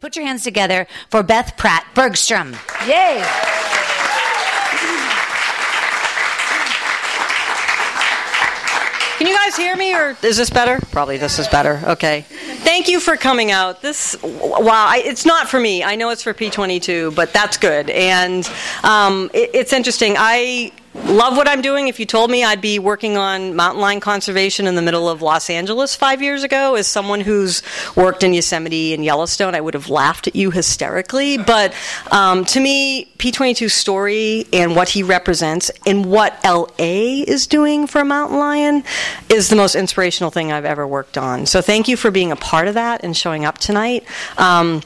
Put your hands together for Beth Pratt Bergstrom. Yay! Can you guys hear me, or is this better? Probably this is better. Okay. Thank you for coming out. This, wow, I, it's not for me. I know it's for P22, but that's good. And um, it, it's interesting. I love what I'm doing. If you told me I'd be working on mountain lion conservation in the middle of Los Angeles five years ago, as someone who's worked in Yosemite and Yellowstone, I would have laughed at you hysterically. But um, to me, P22's story and what he represents and what LA is doing for a mountain lion is the most inspirational thing I've ever worked on. So thank you for being a part of that and showing up tonight. Um,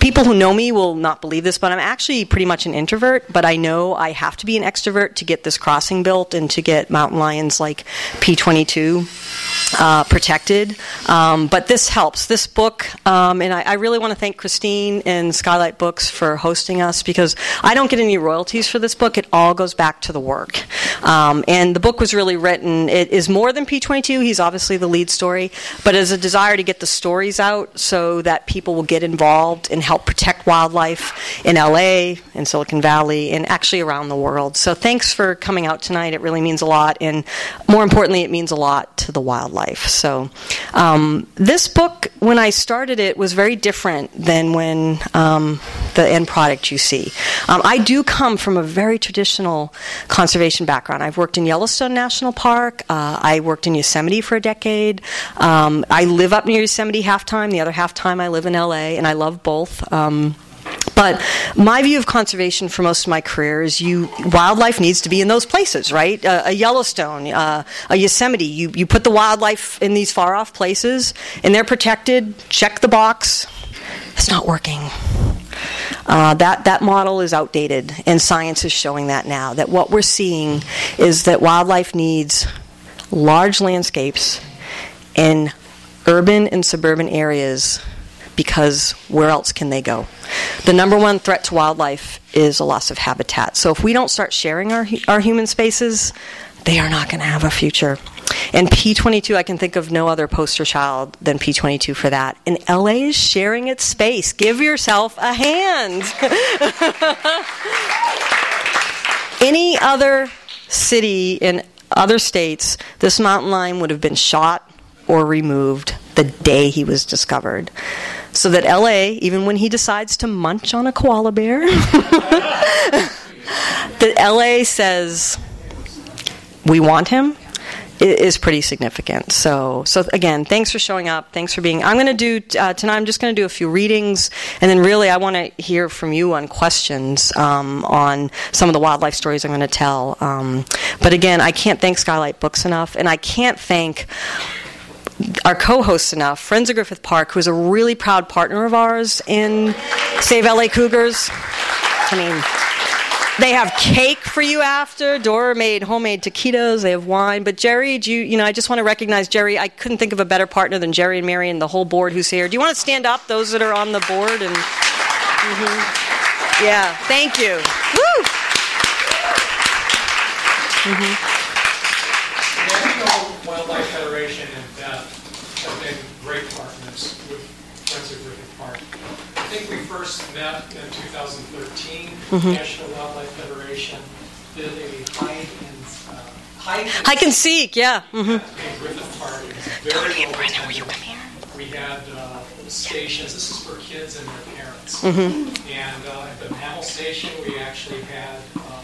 people who know me will not believe this, but I'm actually pretty much an introvert. But I know I have to be an extrovert to get this crossing built and to get mountain lions like P22 uh, protected. Um, but this helps. This book, um, and I, I, really want to thank Christine and Skylight Books for hosting us because I don't get any royalties for this book. It all goes back to the work. Um, and the book was really written. It is more than P22. He's obviously the lead story, but as a desire to get the stories out so that people will get involved and help protect wildlife in LA, in Silicon Valley, and actually around the world. So thanks for coming out tonight. It really means a lot. And more importantly, it means a lot to the wildlife. So um, this book, when I started it, was very different than when um, the end product you see. Um, I do come from a very traditional conservation background. I've worked in Yellowstone National Park. Uh, I worked in Yosemite for a decade. Um, I live up near Yosemite half time. The other half time I live in LA, and I love both. Um, but my view of conservation for most of my career is you wildlife needs to be in those places, right? Uh, a Yellowstone, uh, a Yosemite. You you put the wildlife in these far off places, and they're protected. Check the box. It's not working. Uh, that that model is outdated, and science is showing that now. That what we're seeing is that wildlife needs large landscapes in urban and suburban areas because where else can they go? The number one threat to wildlife is a loss of habitat. So if we don't start sharing our, our human spaces, they are not going to have a future. And P22, I can think of no other poster child than P22 for that. And LA is sharing its space. Give yourself a hand. Any other city in other states, this mountain lion would have been shot or removed the day he was discovered so that LA, even when he decides to munch on a koala bear, that LA says we want him is pretty significant. So, so again, thanks for showing up. Thanks for being. I'm going to do uh, tonight. I'm just going to do a few readings, and then really, I want to hear from you on questions um, on some of the wildlife stories I'm going to tell. Um, but again, I can't thank Skylight Books enough, and I can't thank our co-hosts enough, Friends of Griffith Park, who's a really proud partner of ours in Save LA Cougars. I mean, they have cake for you after. Dora made homemade taquitos. They have wine. But Jerry, do you, you know, I just want to recognize Jerry. I couldn't think of a better partner than Jerry and Mary and the whole board who's here. Do you want to stand up, those that are on the board? And mm-hmm. yeah, thank you. Woo! Mm-hmm. National Wildlife Federation I think we first met in 2013. Mm-hmm. National Wildlife Federation did a hike and uh, hike, hike and seek, yeah. Mm-hmm. In Griffith Park. It was Brennan, will you come here? We had uh, stations. This is for kids and their parents. Mm-hmm. And uh, at the mammal station, we actually had uh,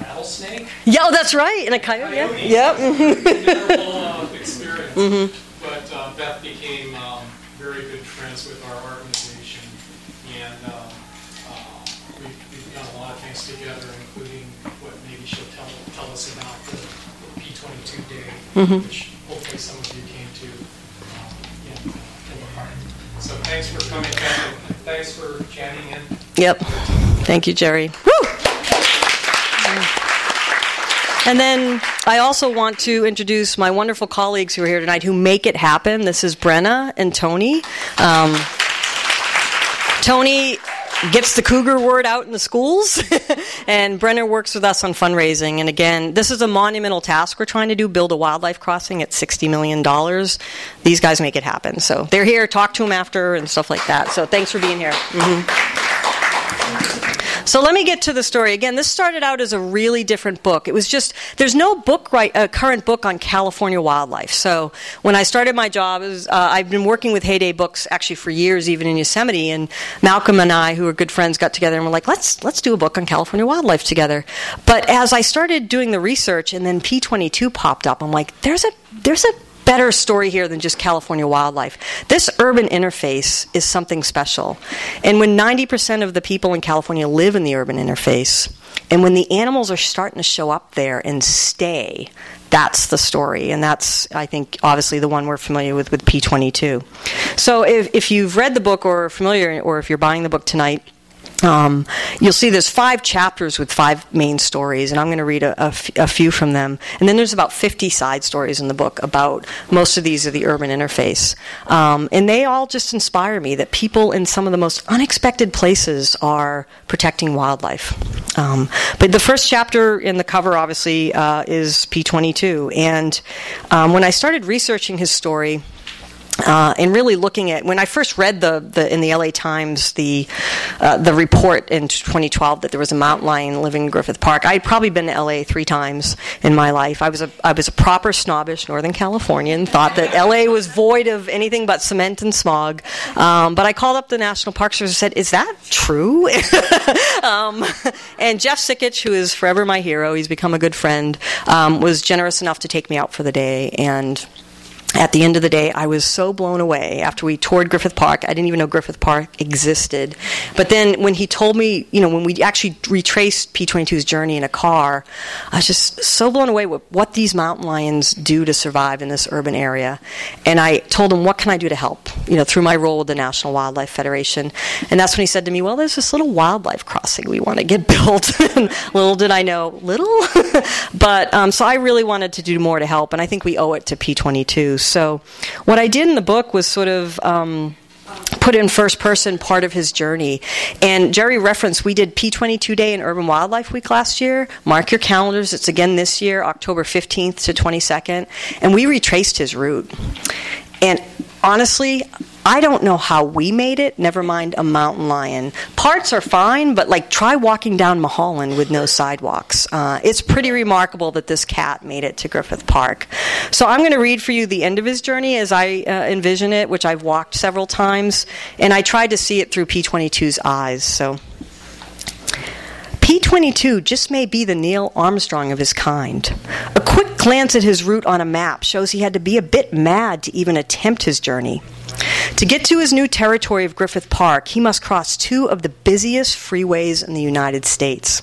rattlesnake. Yeah, oh, that's right. And a coyote. coyote. Yeah. Yep. uh, experience. Mm-hmm. But uh, Beth became together, including what maybe she'll tell, tell us about the, the P22 Day, mm-hmm. which hopefully some of you came to um, in, uh, in the park. So thanks for coming, Beth, thanks for chatting in. Yep. Thank you, Jerry. Woo! And then I also want to introduce my wonderful colleagues who are here tonight who make it happen. This is Brenna and Tony. Um, Tony gets the cougar word out in the schools. and Brenner works with us on fundraising. And again, this is a monumental task we're trying to do build a wildlife crossing at $60 million. These guys make it happen. So they're here, talk to them after, and stuff like that. So thanks for being here. Mm-hmm. So let me get to the story. Again, this started out as a really different book. It was just, there's no book right, a current book on California wildlife. So when I started my job, was, uh, I've been working with Heyday Books actually for years, even in Yosemite. And Malcolm and I, who are good friends, got together and were like, let's, let's do a book on California wildlife together. But as I started doing the research and then P22 popped up, I'm like, there's a, there's a better story here than just California wildlife. This urban interface is something special. And when 90% of the people in California live in the urban interface, and when the animals are starting to show up there and stay, that's the story. And that's, I think, obviously the one we're familiar with with P22. So if, if you've read the book or are familiar, or if you're buying the book tonight, um, you'll see there's five chapters with five main stories, and I'm going to read a, a, f- a few from them. And then there's about 50 side stories in the book about most of these are the urban interface. Um, and they all just inspire me that people in some of the most unexpected places are protecting wildlife. Um, but the first chapter in the cover, obviously, uh, is P22. And um, when I started researching his story, uh, and really looking at when I first read the, the in the LA Times the uh, the report in 2012 that there was a mountain lion living in Griffith Park. I had probably been to LA three times in my life. I was a I was a proper snobbish Northern Californian. Thought that LA was void of anything but cement and smog. Um, but I called up the National Park Service and said, "Is that true?" um, and Jeff Sikich, who is forever my hero, he's become a good friend, um, was generous enough to take me out for the day and at the end of the day, I was so blown away after we toured Griffith Park. I didn't even know Griffith Park existed. But then when he told me, you know, when we actually retraced P22's journey in a car, I was just so blown away with what these mountain lions do to survive in this urban area. And I told him, what can I do to help? You know, through my role with the National Wildlife Federation. And that's when he said to me, well, there's this little wildlife crossing we want to get built. little did I know, little? but um, so I really wanted to do more to help. And I think we owe it to P22. So, what I did in the book was sort of. Um, put in first person part of his journey. And Jerry referenced we did P22 Day in Urban Wildlife Week last year. Mark your calendars, it's again this year, October 15th to 22nd. And we retraced his route. And honestly, I don't know how we made it, never mind a mountain lion. Parts are fine, but like try walking down Mulholland with no sidewalks. Uh, it's pretty remarkable that this cat made it to Griffith Park. So I'm going to read for you the end of his journey as I uh, envision it, which I've walked several times, and I tried to see it through P22's eyes. So. P22 just may be the Neil Armstrong of his kind. A quick glance at his route on a map shows he had to be a bit mad to even attempt his journey. To get to his new territory of Griffith Park, he must cross two of the busiest freeways in the United States.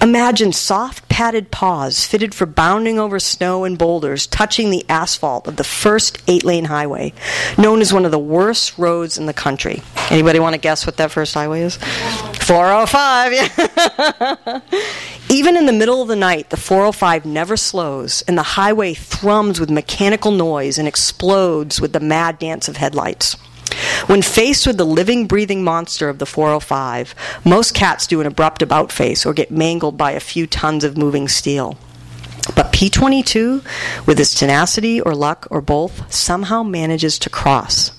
Imagine soft padded paws fitted for bounding over snow and boulders, touching the asphalt of the first eight lane highway, known as one of the worst roads in the country. Anybody want to guess what that first highway is? 405. Yeah. Even in the middle of the night, the 405 never slows, and the highway thrums with mechanical noise and explodes with the mad dance of headlights. When faced with the living, breathing monster of the 405, most cats do an abrupt about face or get mangled by a few tons of moving steel. But P22, with his tenacity or luck or both, somehow manages to cross.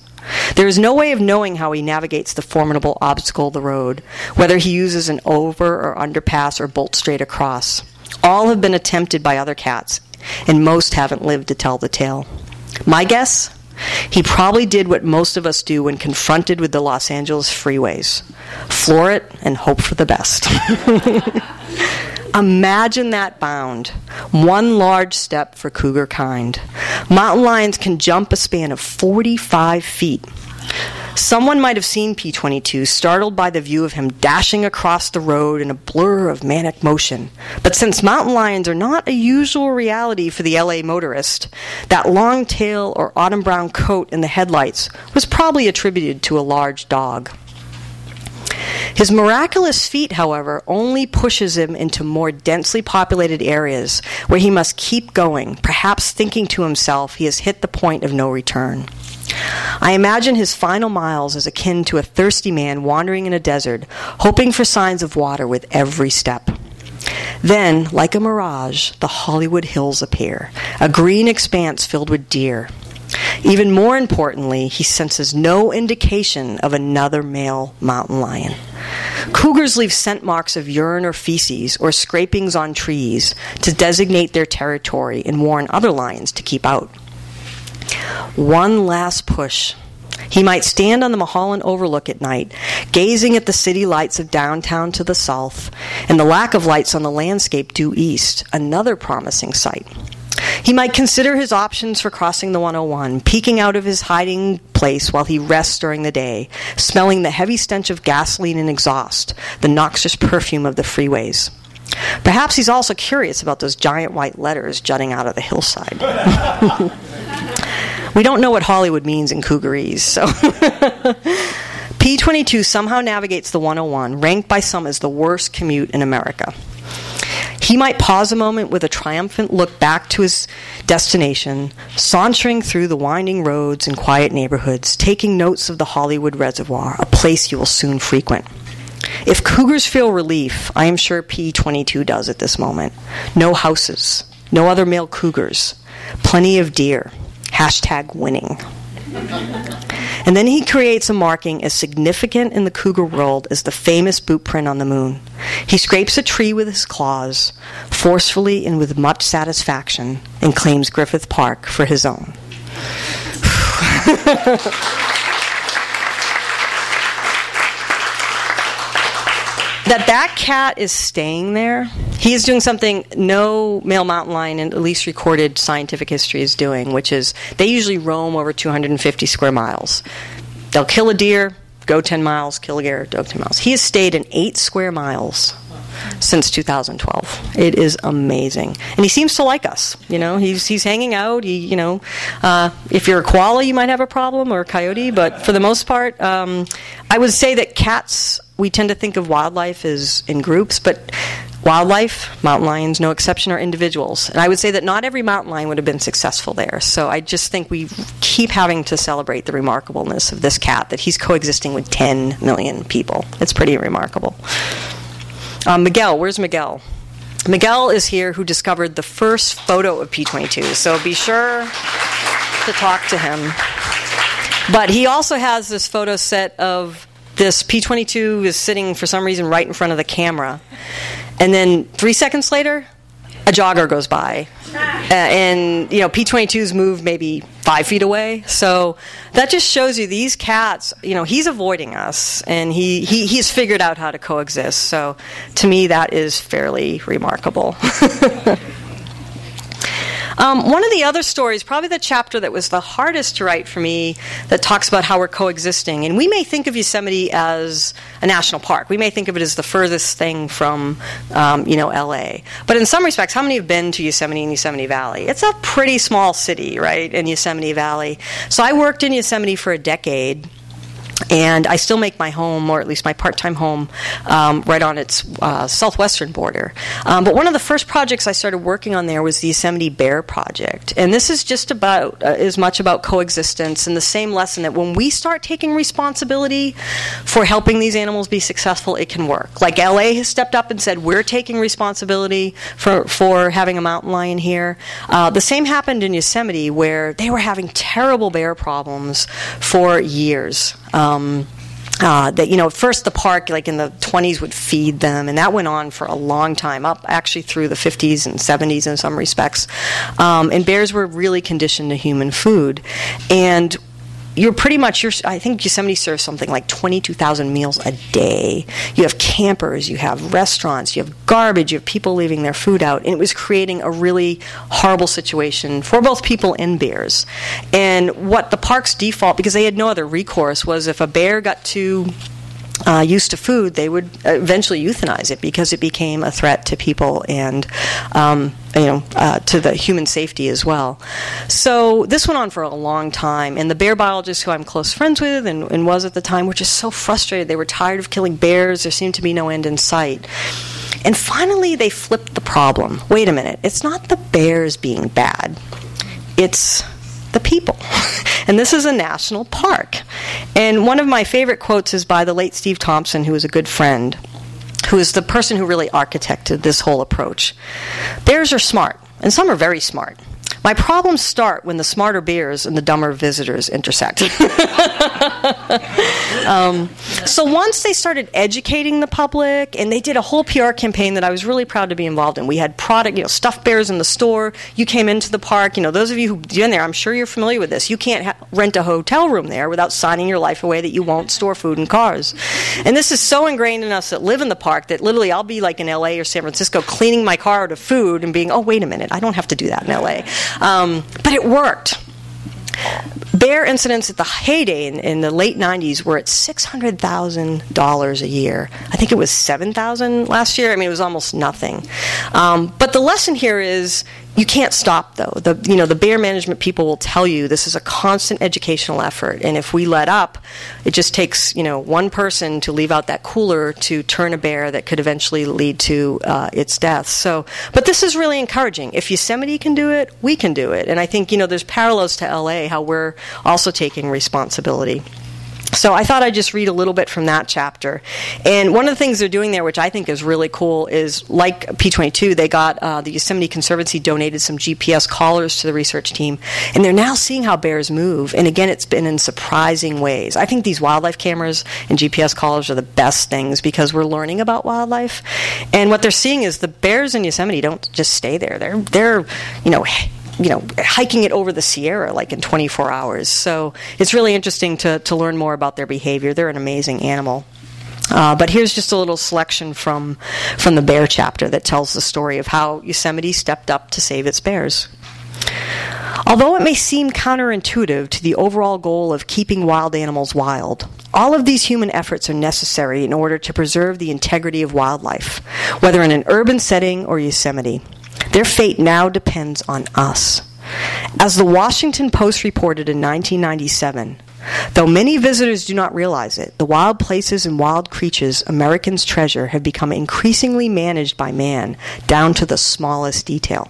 There is no way of knowing how he navigates the formidable obstacle the road, whether he uses an over or underpass or bolt straight across. All have been attempted by other cats, and most haven't lived to tell the tale. My guess? He probably did what most of us do when confronted with the Los Angeles freeways floor it and hope for the best. Imagine that bound. One large step for cougar kind. Mountain lions can jump a span of 45 feet. Someone might have seen P22, startled by the view of him dashing across the road in a blur of manic motion. But since mountain lions are not a usual reality for the LA motorist, that long tail or autumn brown coat in the headlights was probably attributed to a large dog. His miraculous feat, however, only pushes him into more densely populated areas where he must keep going, perhaps thinking to himself he has hit the point of no return. I imagine his final miles as akin to a thirsty man wandering in a desert, hoping for signs of water with every step. Then, like a mirage, the Hollywood Hills appear, a green expanse filled with deer. Even more importantly, he senses no indication of another male mountain lion. Cougars leave scent marks of urine or feces or scrapings on trees to designate their territory and warn other lions to keep out. One last push. He might stand on the Mulholland Overlook at night, gazing at the city lights of downtown to the south and the lack of lights on the landscape due east, another promising sight. He might consider his options for crossing the 101, peeking out of his hiding place while he rests during the day, smelling the heavy stench of gasoline and exhaust, the noxious perfume of the freeways. Perhaps he's also curious about those giant white letters jutting out of the hillside. we don't know what Hollywood means in Cougarese, so. P22 somehow navigates the 101, ranked by some as the worst commute in America. He might pause a moment with a triumphant look back to his destination, sauntering through the winding roads and quiet neighborhoods, taking notes of the Hollywood Reservoir, a place you will soon frequent. If cougars feel relief, I am sure P22 does at this moment. No houses, no other male cougars, plenty of deer. Hashtag winning. And then he creates a marking as significant in the cougar world as the famous boot print on the moon. He scrapes a tree with his claws, forcefully and with much satisfaction, and claims Griffith Park for his own. that that cat is staying there. He is doing something no male mountain lion in at least recorded scientific history is doing, which is they usually roam over 250 square miles. They'll kill a deer, go 10 miles, kill a deer, go 10 miles. He has stayed in eight square miles since 2012. It is amazing, and he seems to like us. You know, he's he's hanging out. He, you know, uh, if you're a koala, you might have a problem, or a coyote, but for the most part, um, I would say that cats. We tend to think of wildlife as in groups, but wildlife, mountain lions, no exception, are individuals. And I would say that not every mountain lion would have been successful there. So I just think we keep having to celebrate the remarkableness of this cat, that he's coexisting with 10 million people. It's pretty remarkable. Um, Miguel, where's Miguel? Miguel is here who discovered the first photo of P22, so be sure to talk to him. But he also has this photo set of this P22 is sitting for some reason right in front of the camera. And then three seconds later, a jogger goes by. Uh, and, you know, P22's moved maybe five feet away. So that just shows you these cats, you know, he's avoiding us and he, he, he's figured out how to coexist. So to me, that is fairly remarkable. Um, one of the other stories, probably the chapter that was the hardest to write for me, that talks about how we're coexisting. And we may think of Yosemite as a national park. We may think of it as the furthest thing from, um, you know, LA. But in some respects, how many have been to Yosemite and Yosemite Valley? It's a pretty small city, right, in Yosemite Valley. So I worked in Yosemite for a decade and I still make my home, or at least my part time home, um, right on its uh, southwestern border. Um, but one of the first projects I started working on there was the Yosemite Bear Project. And this is just about uh, as much about coexistence and the same lesson that when we start taking responsibility for helping these animals be successful, it can work. Like LA has stepped up and said, we're taking responsibility for, for having a mountain lion here. Uh, the same happened in Yosemite where they were having terrible bear problems for years. Um, uh, that you know, first the park, like in the 20s, would feed them, and that went on for a long time, up actually through the 50s and 70s in some respects. Um, and bears were really conditioned to human food, and you're pretty much you're, I think Yosemite serves something like 22,000 meals a day. You have campers, you have restaurants, you have garbage, you have people leaving their food out, and it was creating a really horrible situation for both people and bears. And what the park's default, because they had no other recourse, was if a bear got too uh, used to food, they would eventually euthanize it because it became a threat to people and um, you know uh, to the human safety as well. So this went on for a long time, and the bear biologists who I'm close friends with and, and was at the time were just so frustrated. They were tired of killing bears. There seemed to be no end in sight. And finally, they flipped the problem. Wait a minute. It's not the bears being bad. It's the people. and this is a national park. And one of my favorite quotes is by the late Steve Thompson, who was a good friend, who is the person who really architected this whole approach. Bears are smart, and some are very smart. My problems start when the smarter bears and the dumber visitors intersect. um, so once they started educating the public, and they did a whole PR campaign that I was really proud to be involved in. We had product, you know, stuffed bears in the store. You came into the park. You know, those of you who've been there, I'm sure you're familiar with this. You can't ha- rent a hotel room there without signing your life away that you won't store food in cars. And this is so ingrained in us that live in the park that literally I'll be like in LA or San Francisco cleaning my car out of food and being, oh wait a minute, I don't have to do that in LA. Um, but it worked. Bear incidents at the heyday in, in the late 90s were at $600,000 a year. I think it was 7,000 last year. I mean, it was almost nothing. Um, but the lesson here is you can't stop though. The you know the bear management people will tell you this is a constant educational effort, and if we let up, it just takes you know one person to leave out that cooler to turn a bear that could eventually lead to uh, its death. So, but this is really encouraging. If Yosemite can do it, we can do it, and I think you know there's parallels to LA how we're also taking responsibility. So I thought I'd just read a little bit from that chapter. And one of the things they're doing there, which I think is really cool, is like P22, they got uh, the Yosemite Conservancy donated some GPS collars to the research team, and they're now seeing how bears move. And again, it's been in surprising ways. I think these wildlife cameras and GPS collars are the best things because we're learning about wildlife. And what they're seeing is the bears in Yosemite don't just stay there. They're they're you know you know, hiking it over the Sierra like in 24 hours. So it's really interesting to, to learn more about their behavior. They're an amazing animal. Uh, but here's just a little selection from from the bear chapter that tells the story of how Yosemite stepped up to save its bears. Although it may seem counterintuitive to the overall goal of keeping wild animals wild, all of these human efforts are necessary in order to preserve the integrity of wildlife, whether in an urban setting or Yosemite. Their fate now depends on us. As the Washington Post reported in 1997, though many visitors do not realize it, the wild places and wild creatures Americans treasure have become increasingly managed by man down to the smallest detail.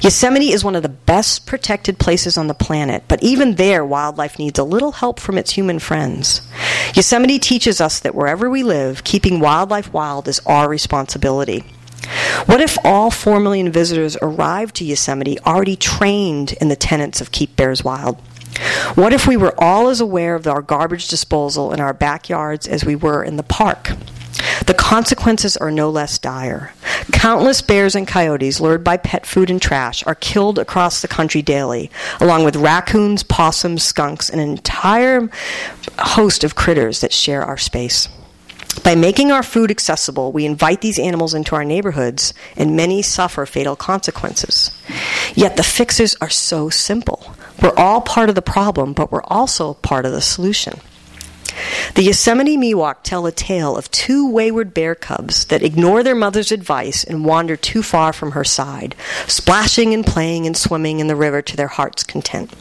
Yosemite is one of the best protected places on the planet, but even there, wildlife needs a little help from its human friends. Yosemite teaches us that wherever we live, keeping wildlife wild is our responsibility. What if all 4 million visitors arrived to Yosemite already trained in the tenets of Keep Bears Wild? What if we were all as aware of our garbage disposal in our backyards as we were in the park? The consequences are no less dire. Countless bears and coyotes, lured by pet food and trash, are killed across the country daily, along with raccoons, possums, skunks, and an entire host of critters that share our space. By making our food accessible, we invite these animals into our neighborhoods, and many suffer fatal consequences. Yet the fixes are so simple. We're all part of the problem, but we're also part of the solution. The Yosemite Miwok tell a tale of two wayward bear cubs that ignore their mother's advice and wander too far from her side, splashing and playing and swimming in the river to their heart's content.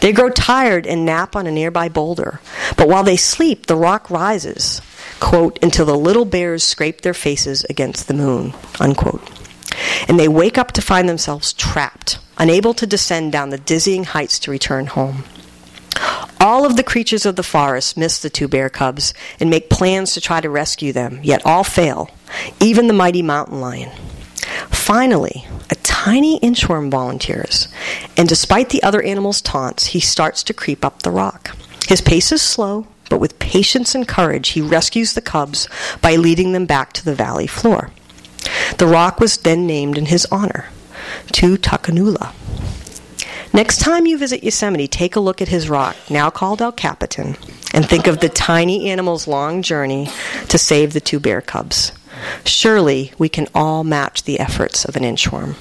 They grow tired and nap on a nearby boulder, but while they sleep, the rock rises, quote, until the little bears scrape their faces against the moon, unquote. And they wake up to find themselves trapped, unable to descend down the dizzying heights to return home. All of the creatures of the forest miss the two bear cubs and make plans to try to rescue them, yet all fail, even the mighty mountain lion. Finally, a tiny inchworm volunteers, and despite the other animals' taunts, he starts to creep up the rock. His pace is slow, but with patience and courage, he rescues the cubs by leading them back to the valley floor. The rock was then named in his honor, to Tutukanula. Next time you visit Yosemite, take a look at his rock, now called El Capitan, and think of the tiny animal's long journey to save the two bear cubs. Surely we can all match the efforts of an inchworm.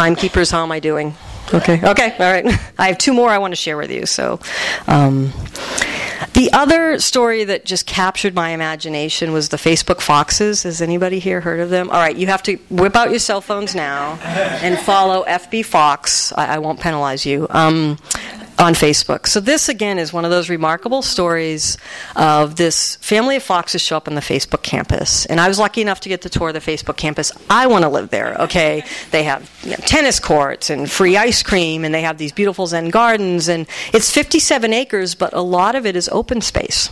Timekeepers, how am I doing? Okay, okay, all right. I have two more I want to share with you. So, um, the other story that just captured my imagination was the Facebook foxes. Has anybody here heard of them? All right, you have to whip out your cell phones now and follow FB Fox. I, I won't penalize you. Um, on Facebook. So this again is one of those remarkable stories of this family of foxes show up on the Facebook campus, and I was lucky enough to get to tour the Facebook campus. I want to live there. Okay, they have you know, tennis courts and free ice cream, and they have these beautiful Zen gardens, and it's 57 acres, but a lot of it is open space.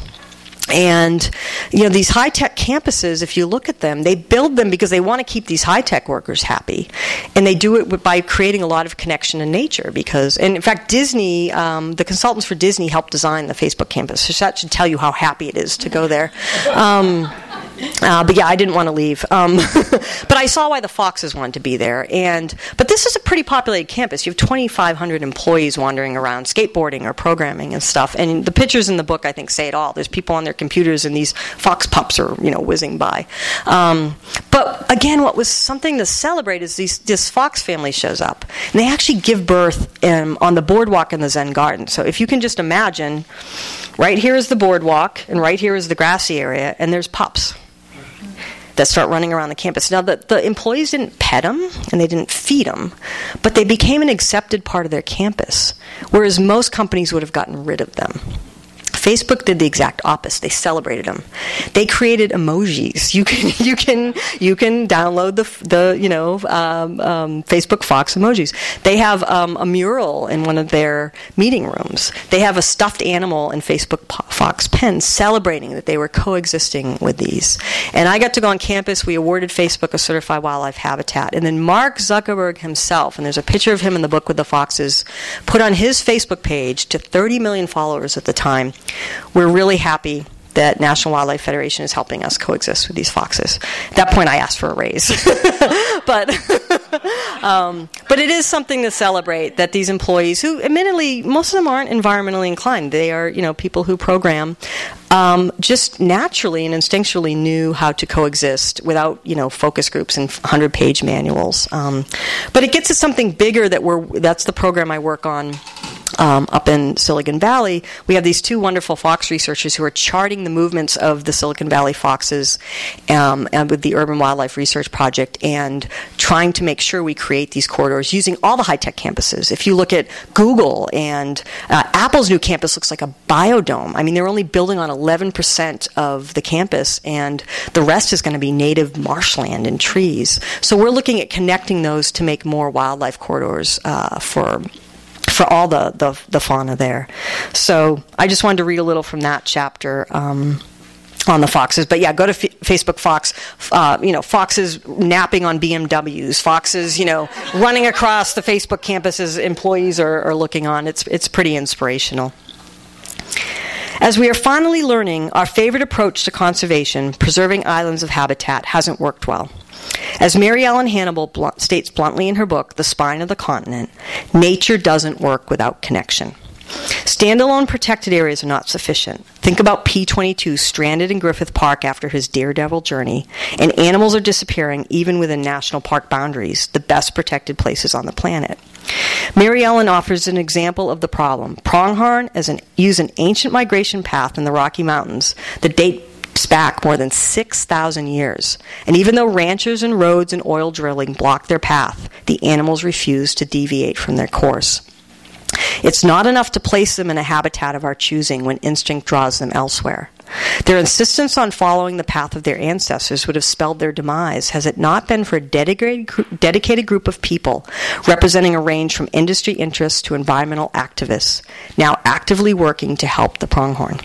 And you know these high tech campuses, if you look at them, they build them because they want to keep these high tech workers happy, and they do it by creating a lot of connection in nature. Because, and in fact, Disney, um, the consultants for Disney helped design the Facebook campus, so that should tell you how happy it is to go there. Um, uh, but yeah, I didn't want to leave. Um, but I saw why the Foxes wanted to be there. And but this is a pretty populated campus. You have 2,500 employees wandering around, skateboarding or programming and stuff. And the pictures in the book, I think, say it all. There's people on their computers, and these fox pups are you know whizzing by. Um, but again, what was something to celebrate is these, this fox family shows up, and they actually give birth um, on the boardwalk in the Zen Garden. So if you can just imagine, right here is the boardwalk, and right here is the grassy area, and there's pups that start running around the campus. Now, the, the employees didn't pet them and they didn't feed them, but they became an accepted part of their campus, whereas most companies would have gotten rid of them. Facebook did the exact opposite. They celebrated them. They created emojis. You can you can you can download the the you know um, um, Facebook Fox emojis. They have um, a mural in one of their meeting rooms. They have a stuffed animal in Facebook Fox pens celebrating that they were coexisting with these. And I got to go on campus. We awarded Facebook a certified wildlife habitat. And then Mark Zuckerberg himself, and there's a picture of him in the book with the foxes, put on his Facebook page to 30 million followers at the time we're really happy that National Wildlife Federation is helping us coexist with these foxes. At that point, I asked for a raise, but um, but it is something to celebrate that these employees, who admittedly most of them aren't environmentally inclined, they are you know people who program, um, just naturally and instinctually knew how to coexist without you know focus groups and hundred page manuals. Um, but it gets to something bigger that we're that's the program I work on um, up in Silicon Valley, we have these two wonderful fox researchers who are charting the movements of the Silicon Valley foxes um, and with the Urban Wildlife Research Project and trying to make sure we create these corridors using all the high tech campuses. If you look at Google and uh, Apple's new campus looks like a biodome. I mean, they're only building on 11% of the campus, and the rest is going to be native marshland and trees. So we're looking at connecting those to make more wildlife corridors uh, for for all the, the, the fauna there. So I just wanted to read a little from that chapter. Um, on the foxes. But yeah, go to F- Facebook Fox. Uh, you know, foxes napping on BMWs. Foxes, you know, running across the Facebook campuses. Employees are, are looking on. It's it's pretty inspirational. As we are finally learning, our favorite approach to conservation, preserving islands of habitat, hasn't worked well. As Mary Ellen Hannibal states bluntly in her book, The Spine of the Continent, nature doesn't work without connection. Standalone protected areas are not sufficient. Think about P22 stranded in Griffith Park after his daredevil journey, and animals are disappearing even within national park boundaries, the best protected places on the planet. Mary Ellen offers an example of the problem. Pronghorn an, use an ancient migration path in the Rocky Mountains that dates back more than 6,000 years. And even though ranchers and roads and oil drilling block their path, the animals refuse to deviate from their course. It's not enough to place them in a habitat of our choosing when instinct draws them elsewhere. Their insistence on following the path of their ancestors would have spelled their demise had it not been for a dedicated, dedicated group of people representing a range from industry interests to environmental activists, now actively working to help the pronghorn.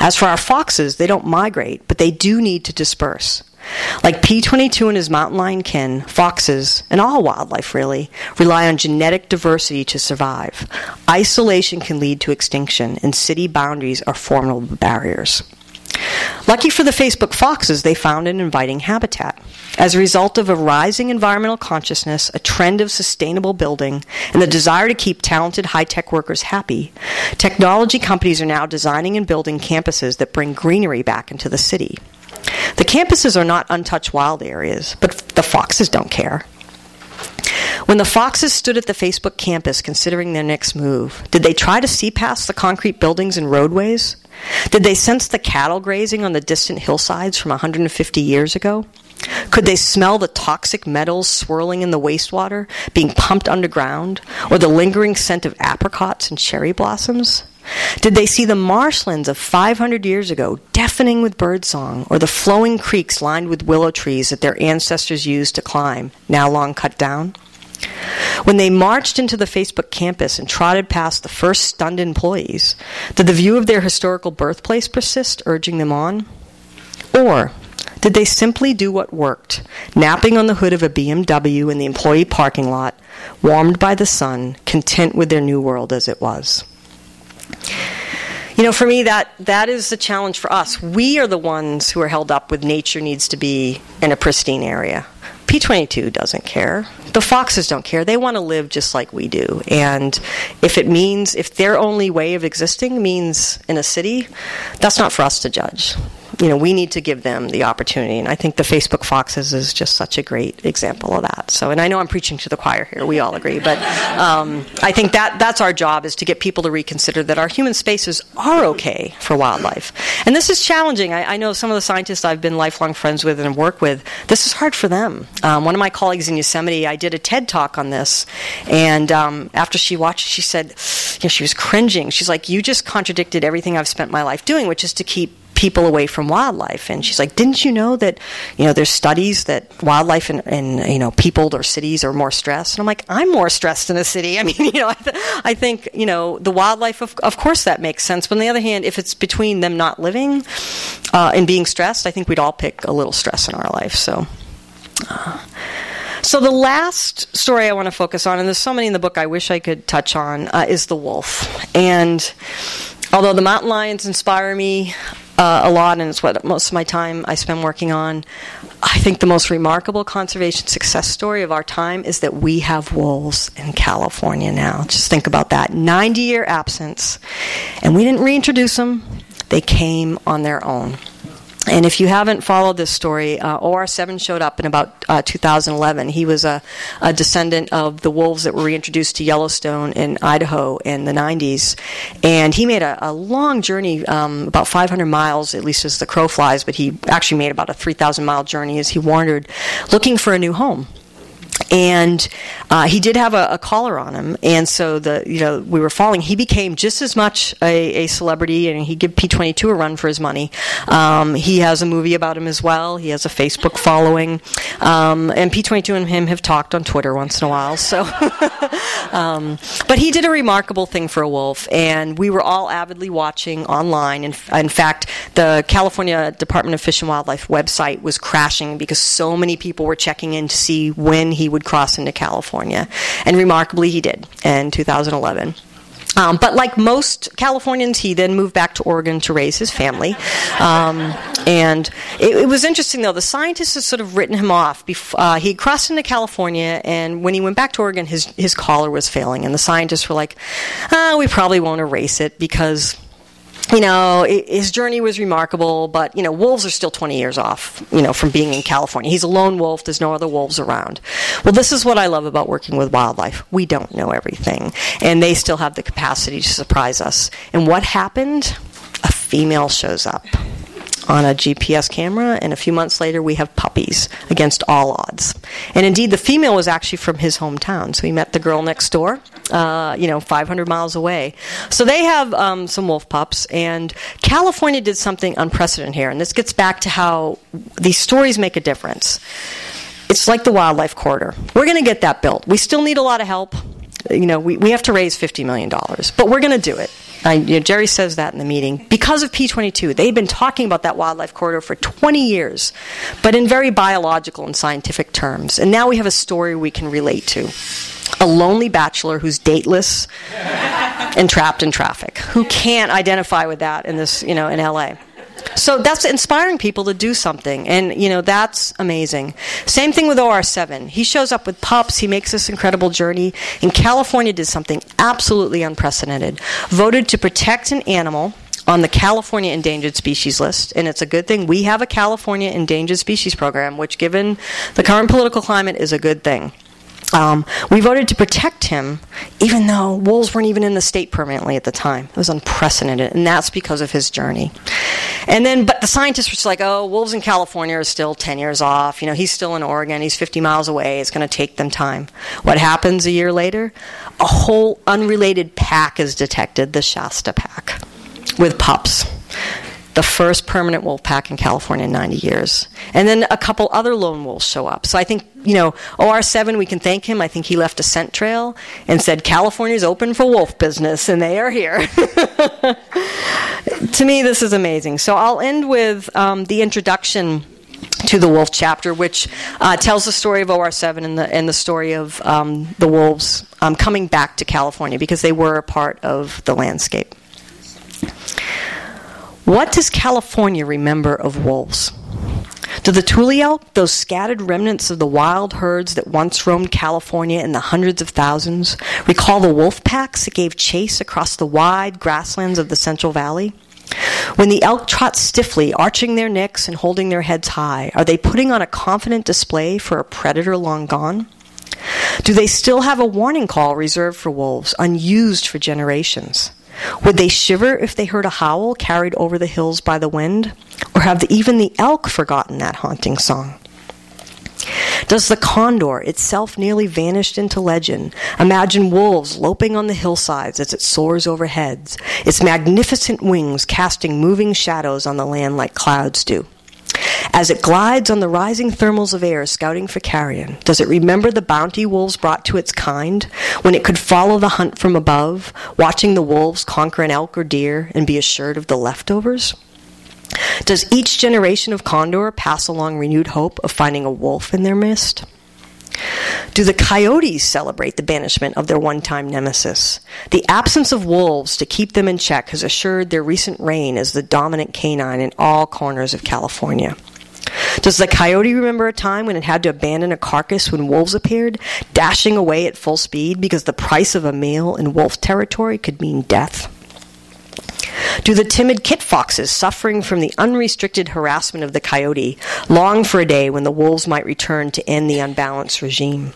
As for our foxes, they don't migrate, but they do need to disperse. Like P22 and his mountain lion kin, foxes, and all wildlife really, rely on genetic diversity to survive. Isolation can lead to extinction, and city boundaries are formidable barriers. Lucky for the Facebook foxes, they found an inviting habitat. As a result of a rising environmental consciousness, a trend of sustainable building, and the desire to keep talented high tech workers happy, technology companies are now designing and building campuses that bring greenery back into the city. The campuses are not untouched wild areas, but the foxes don't care. When the Foxes stood at the Facebook campus considering their next move, did they try to see past the concrete buildings and roadways? Did they sense the cattle grazing on the distant hillsides from 150 years ago? Could they smell the toxic metals swirling in the wastewater being pumped underground, or the lingering scent of apricots and cherry blossoms? Did they see the marshlands of 500 years ago deafening with birdsong, or the flowing creeks lined with willow trees that their ancestors used to climb, now long cut down? When they marched into the Facebook campus and trotted past the first stunned employees, did the view of their historical birthplace persist, urging them on? Or did they simply do what worked, napping on the hood of a BMW in the employee parking lot, warmed by the sun, content with their new world as it was? You know, for me, that, that is the challenge for us. We are the ones who are held up with nature needs to be in a pristine area. P22 doesn't care. The foxes don't care. They want to live just like we do. And if it means, if their only way of existing means in a city, that's not for us to judge you know, we need to give them the opportunity. And I think the Facebook Foxes is just such a great example of that. So, and I know I'm preaching to the choir here. We all agree, but um, I think that that's our job is to get people to reconsider that our human spaces are okay for wildlife. And this is challenging. I, I know some of the scientists I've been lifelong friends with and work with. This is hard for them. Um, one of my colleagues in Yosemite, I did a TED talk on this, and um, after she watched, she said, you know, she was cringing. She's like, "You just contradicted everything I've spent my life doing, which is to keep people away from wildlife. And she's like, didn't you know that, you know, there's studies that wildlife and, you know, people or cities are more stressed? And I'm like, I'm more stressed in a city. I mean, you know, I, th- I think, you know, the wildlife, of, of course that makes sense. But on the other hand, if it's between them not living uh, and being stressed, I think we'd all pick a little stress in our life. So. Uh, so the last story I want to focus on, and there's so many in the book I wish I could touch on, uh, is the wolf. And although the mountain lions inspire me uh, a lot, and it's what most of my time I spend working on. I think the most remarkable conservation success story of our time is that we have wolves in California now. Just think about that 90 year absence, and we didn't reintroduce them, they came on their own. And if you haven't followed this story, uh, OR7 showed up in about uh, 2011. He was a, a, descendant of the wolves that were reintroduced to Yellowstone in Idaho in the 90s. And he made a, a long journey, um, about 500 miles, at least as the crow flies, but he actually made about a 3,000 mile journey as he wandered looking for a new home and uh, he did have a, a, collar on him, and so the you know we were following. He became just as much a, a celebrity, and he gave P twenty two a run for his money. Um, he has a movie about him as well. He has a Facebook following, um, and P twenty two and him have talked on Twitter once in a while. So, um, but he did a remarkable thing for a wolf, and we were all avidly watching online. In, in fact, the California Department of Fish and Wildlife website was crashing because so many people were checking in to see when he would cross into California. And remarkably, he did in 2011. Um, but like most Californians, he then moved back to Oregon to raise his family. Um, and it, it, was interesting, though. The scientists had sort of written him off. Before, uh, he crossed into California, and when he went back to Oregon, his, his collar was failing. And the scientists were like, oh, we probably won't erase it because you know, his journey was remarkable, but, you know, wolves are still 20 years off, you know, from being in California. He's a lone wolf. There's no other wolves around. Well, this is what I love about working with wildlife. We don't know everything, and they still have the capacity to surprise us. And what happened? A female shows up on a GPS camera, and a few months later, we have puppies against all odds. And indeed, the female was actually from his hometown, so he met the girl next door, uh, you know, 500 miles away. So they have um, some wolf pups, and California did something unprecedented here, and this gets back to how these stories make a difference. It's like the wildlife corridor. We're going to get that built. We still need a lot of help. You know, we, we have to raise $50 million, but we're going to do it. I, you know, Jerry says that in the meeting. Because of P22, they've been talking about that wildlife corridor for 20 years, but in very biological and scientific terms. And now we have a story we can relate to. A lonely bachelor who's dateless and trapped in traffic. Who can't identify with that in this, you know, in LA? So that's inspiring people to do something, and you know that's amazing. Same thing with OR7. He shows up with pups. He makes this incredible journey. In California, did something absolutely unprecedented. Voted to protect an animal on the California endangered species list, and it's a good thing. We have a California endangered species program, which, given the current political climate, is a good thing. Um, we voted to protect him, even though wolves weren't even in the state permanently at the time. It was unprecedented, and that's because of his journey. And then, but the scientists were like, oh, wolves in California are still 10 years off. You know, he's still in Oregon. He's 50 miles away. It's going to take them time. What happens a year later? A whole unrelated pack is detected, the Shasta pack, with pups the first permanent wolf pack in California in 90 years. And then a couple other lone wolves show up. So I think, you know, OR7, we can thank him. I think he left a scent trail and said, California's open for wolf business, and they are here. to me, this is amazing. So I'll end with um, the introduction to the wolf chapter, which uh, tells the story of OR7 and the, and the story of um, the wolves um, coming back to California because they were a part of the landscape. What does California remember of wolves? Do the Tule elk, those scattered remnants of the wild herds that once roamed California in the hundreds of thousands, recall the wolf packs that gave chase across the wide grasslands of the Central Valley? When the elk trot stiffly, arching their necks and holding their heads high, are they putting on a confident display for a predator long gone? Do they still have a warning call reserved for wolves, unused for generations? Would they shiver if they heard a howl carried over the hills by the wind? Or have even the elk forgotten that haunting song? Does the condor, itself nearly vanished into legend, imagine wolves loping on the hillsides as it soars overhead, its magnificent wings casting moving shadows on the land like clouds do? As it glides on the rising thermals of air scouting for carrion, does it remember the bounty wolves brought to its kind when it could follow the hunt from above, watching the wolves conquer an elk or deer and be assured of the leftovers? Does each generation of condor pass along renewed hope of finding a wolf in their midst? Do the coyotes celebrate the banishment of their one time nemesis? The absence of wolves to keep them in check has assured their recent reign as the dominant canine in all corners of California. Does the coyote remember a time when it had to abandon a carcass when wolves appeared, dashing away at full speed because the price of a meal in wolf territory could mean death? Do the timid kit foxes, suffering from the unrestricted harassment of the coyote, long for a day when the wolves might return to end the unbalanced regime?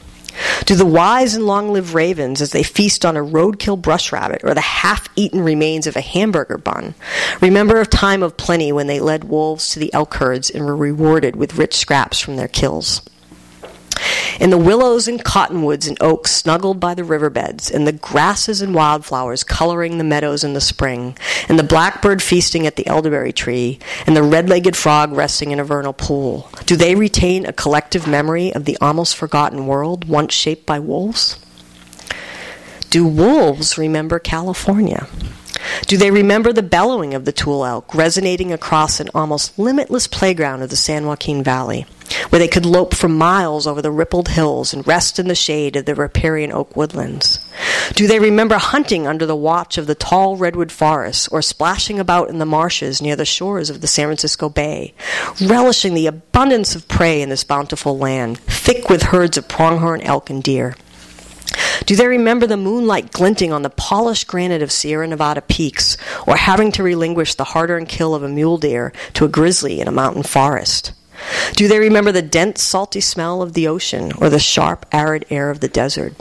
Do the wise and long lived ravens, as they feast on a roadkill brush rabbit or the half eaten remains of a hamburger bun, remember a time of plenty when they led wolves to the elk herds and were rewarded with rich scraps from their kills? And the willows and cottonwoods and oaks snuggled by the riverbeds, and the grasses and wildflowers coloring the meadows in the spring, and the blackbird feasting at the elderberry tree, and the red legged frog resting in a vernal pool? Do they retain a collective memory of the almost forgotten world once shaped by wolves? Do wolves remember California? Do they remember the bellowing of the Tule elk resonating across an almost limitless playground of the San Joaquin Valley, where they could lope for miles over the rippled hills and rest in the shade of the riparian oak woodlands? Do they remember hunting under the watch of the tall redwood forests or splashing about in the marshes near the shores of the San Francisco Bay, relishing the abundance of prey in this bountiful land, thick with herds of pronghorn elk and deer? Do they remember the moonlight glinting on the polished granite of Sierra Nevada peaks, or having to relinquish the hard earned kill of a mule deer to a grizzly in a mountain forest? Do they remember the dense, salty smell of the ocean, or the sharp, arid air of the desert?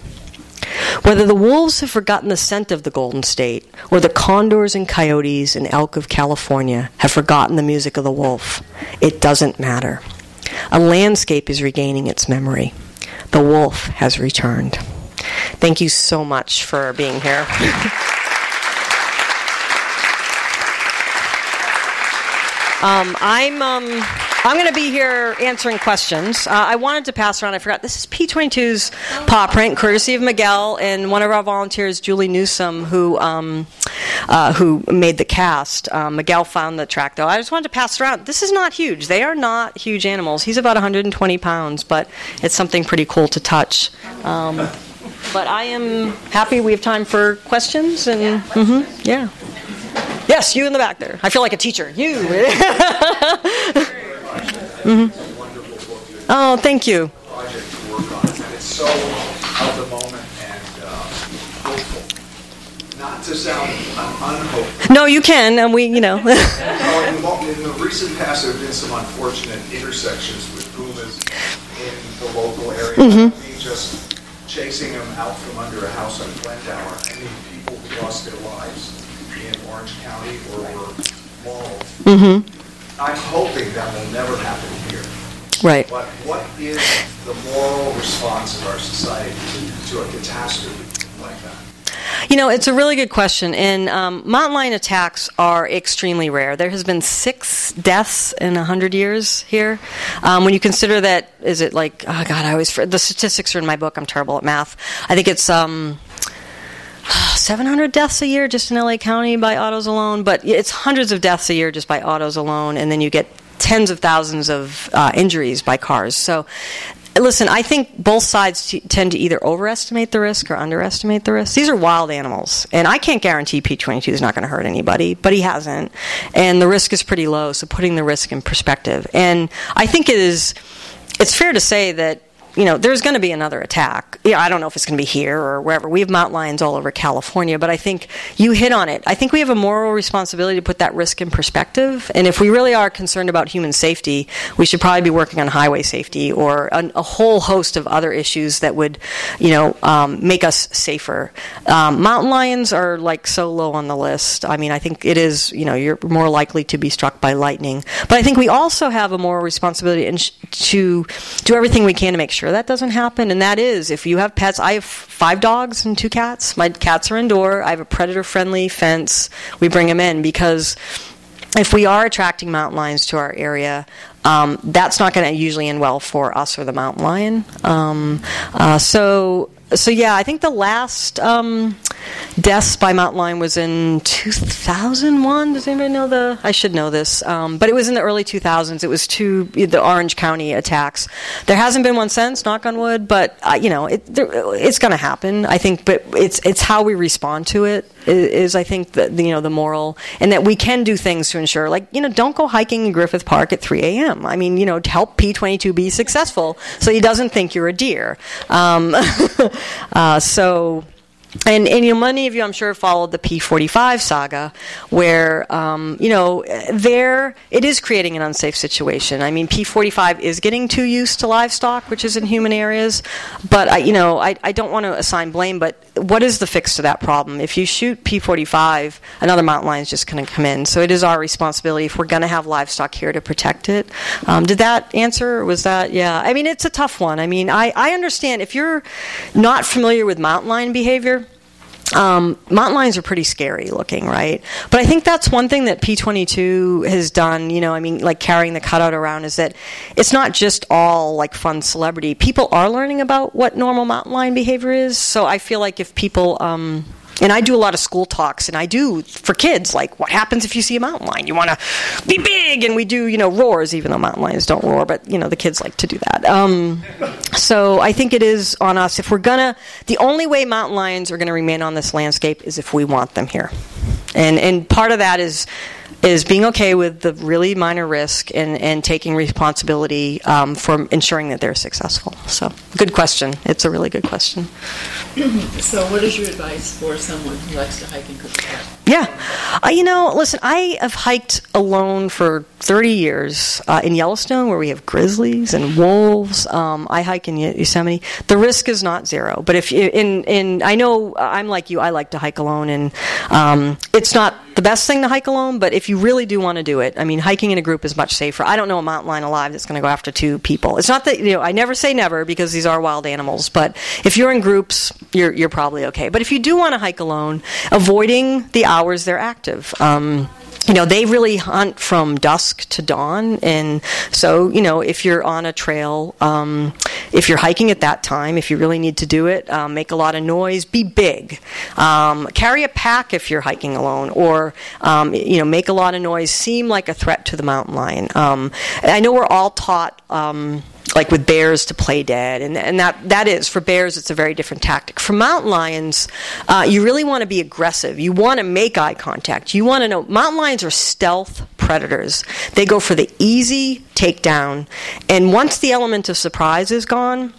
Whether the wolves have forgotten the scent of the Golden State, or the condors and coyotes and elk of California have forgotten the music of the wolf, it doesn't matter. A landscape is regaining its memory. The wolf has returned. Thank you so much for being here. Um, I'm um, I'm going to be here answering questions. Uh, I wanted to pass around. I forgot. This is P22's paw print, courtesy of Miguel and one of our volunteers, Julie Newsom, who um, uh, who made the cast. Um, Miguel found the track, though. I just wanted to pass around. This is not huge. They are not huge animals. He's about 120 pounds, but it's something pretty cool to touch. Um, but I am happy we have time for questions and yeah. Mm-hmm, yeah. Yes, you in the back there. I feel like a teacher. You. mm-hmm. Oh, thank you. It's so of the moment and uh, hopeful. Not to sound unhopeful. No, you can, and we, you know. in, the recent past, there have been some unfortunate intersections with pumas in the local area. Mm-hmm. Just chasing them out from under a house on Glendower. I mean, people who lost their lives in Orange County or were mauled. Mm-hmm. I'm hoping that will never happen here. Right. But what is the moral response of our society to, to a catastrophe like that? You know, it's a really good question. And um, mountain lion attacks are extremely rare. There has been six deaths in 100 years here. Um, when you consider that, is it like, oh God, I always, the statistics are in my book. I'm terrible at math. I think it's. Um, 700 deaths a year just in LA County by autos alone, but it's hundreds of deaths a year just by autos alone, and then you get tens of thousands of uh, injuries by cars. So listen, I think both sides t- tend to either overestimate the risk or underestimate the risk. These are wild animals, and I can't guarantee P22 is not going to hurt anybody, but he hasn't, and the risk is pretty low. So putting the risk in perspective, and I think it is, it's fair to say that you know, there's going to be another attack. Yeah, I don't know if it's going to be here or wherever. We have mountain lions all over California, but I think you hit on it. I think we have a moral responsibility to put that risk in perspective. And if we really are concerned about human safety, we should probably be working on highway safety or a, a whole host of other issues that would, you know, um, make us safer. Um, mountain lions are like so low on the list. I mean, I think it is, you know, you're more likely to be struck by lightning. But I think we also have a moral responsibility sh- to do everything we can to make sure sure that doesn't happen. And that is, if you have pets, I have five dogs and two cats. My cats are indoor. I have a predator friendly fence. We bring them in because if we are attracting mountain lions to our area, um, that's not going to usually end well for us or the mountain lion. Um, uh, so so yeah, I think the last um, deaths by mountain lion was in 2001. Does anybody know the? I should know this, um, but it was in the early 2000s. It was two the Orange County attacks. There hasn't been one since, knock on wood, but uh, you know it, there, it's going to happen. I think, but it's it's how we respond to it is, I think the, you know the moral, and that we can do things to ensure, like you know, don't go hiking in Griffith Park at 3 a.m. I mean, you know, to help P22 be successful, so he doesn't think you're a deer. Um, uh, so and, and you know, many of you, I'm sure, followed the P45 saga, where um, you know there it is creating an unsafe situation. I mean, P45 is getting too used to livestock, which is in human areas. But I, you know, I, I don't want to assign blame. But what is the fix to that problem? If you shoot P45, another mountain lion is just going to come in. So it is our responsibility if we're going to have livestock here to protect it. Um, did that answer? was that yeah? I mean, it's a tough one. I mean, I, I understand if you're not familiar with mountain lion behavior um, mountain lions are pretty scary looking, right? But I think that's one thing that P22 has done, you know, I mean, like carrying the cutout around, is that it's not just all like fun celebrity. People are learning about what normal mountain lion behavior is. So I feel like if people, um, and I do a lot of school talks, and I do for kids, like what happens if you see a mountain lion? You want to be big, and we do, you know, roars, even though mountain lions don't roar, but you know, the kids like to do that. Um, so I think it is on us if we're gonna. The only way mountain lions are going to remain on this landscape is if we want them here, and and part of that is is being okay with the really minor risk and, and taking responsibility um, for ensuring that they're successful. So, good question. It's a really good question. so, what is your advice for someone who likes to hike in Park? Yeah. Uh, you know, listen, I have hiked alone for 30 years uh, in Yellowstone where we have grizzlies and wolves. Um, I hike in Yosemite. The risk is not zero. But if you, in, in, I know I'm like you, I like to hike alone, and um, it's not the best thing to hike alone, but if you really do want to do it, I mean, hiking in a group is much safer. I don't know a mountain lion alive that's going to go after two people. It's not that, you know, I never say never because these are wild animals, but if you're in groups, you're, you're probably okay. But if you do want to hike alone, avoiding the hours they're active. Um, you know they really hunt from dusk to dawn. And so you know if you're on a trail um, if you're hiking at that time if you really need to do it um, make a lot of noise be big. Um, carry a pack if you're hiking alone or um, you know make a lot of noise seem like a threat to the mountain lion. Um, i know we're all taught um, like with bears to play dead, and and that that is for bears it's a very different tactic. For mountain lions, uh, you really want to be aggressive. You want to make eye contact. You want to know mountain lions are stealth predators. They go for the easy takedown, and once the element of surprise is gone,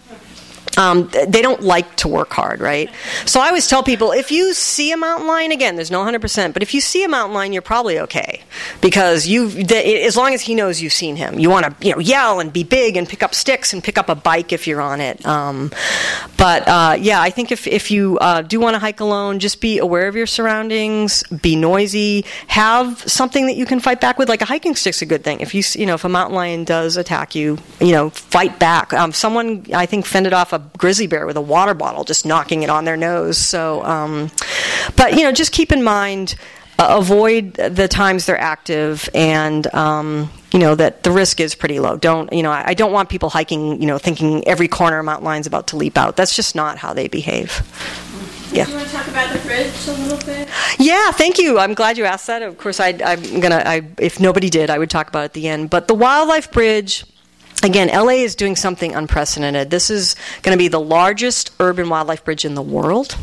um, they don't like to work hard, right? So I always tell people if you see a mountain lion, again, there's no 100%, but if you see a mountain lion, you're probably okay because you, as long as he knows you've seen him, you want to, you know, yell and be big and pick up sticks and pick up a bike if you're on it. Um, but uh, yeah, I think if if you uh, do want to hike alone, just be aware of your surroundings, be noisy, have something that you can fight back with. Like a hiking stick's a good thing. If you you know if a mountain lion does attack you, you know, fight back. Um, someone I think fended off a grizzly bear with a water bottle, just knocking it on their nose. So, um, but you know, just keep in mind. Uh, avoid the times they're active, and um, you know that the risk is pretty low. Don't you know? I, I don't want people hiking, you know, thinking every corner of mountain lion's about to leap out. That's just not how they behave. Yeah. Do you want to talk about the bridge a little bit? Yeah, thank you. I'm glad you asked that. Of course, I, I'm gonna. I, if nobody did, I would talk about it at the end. But the wildlife bridge. Again, LA is doing something unprecedented. This is going to be the largest urban wildlife bridge in the world.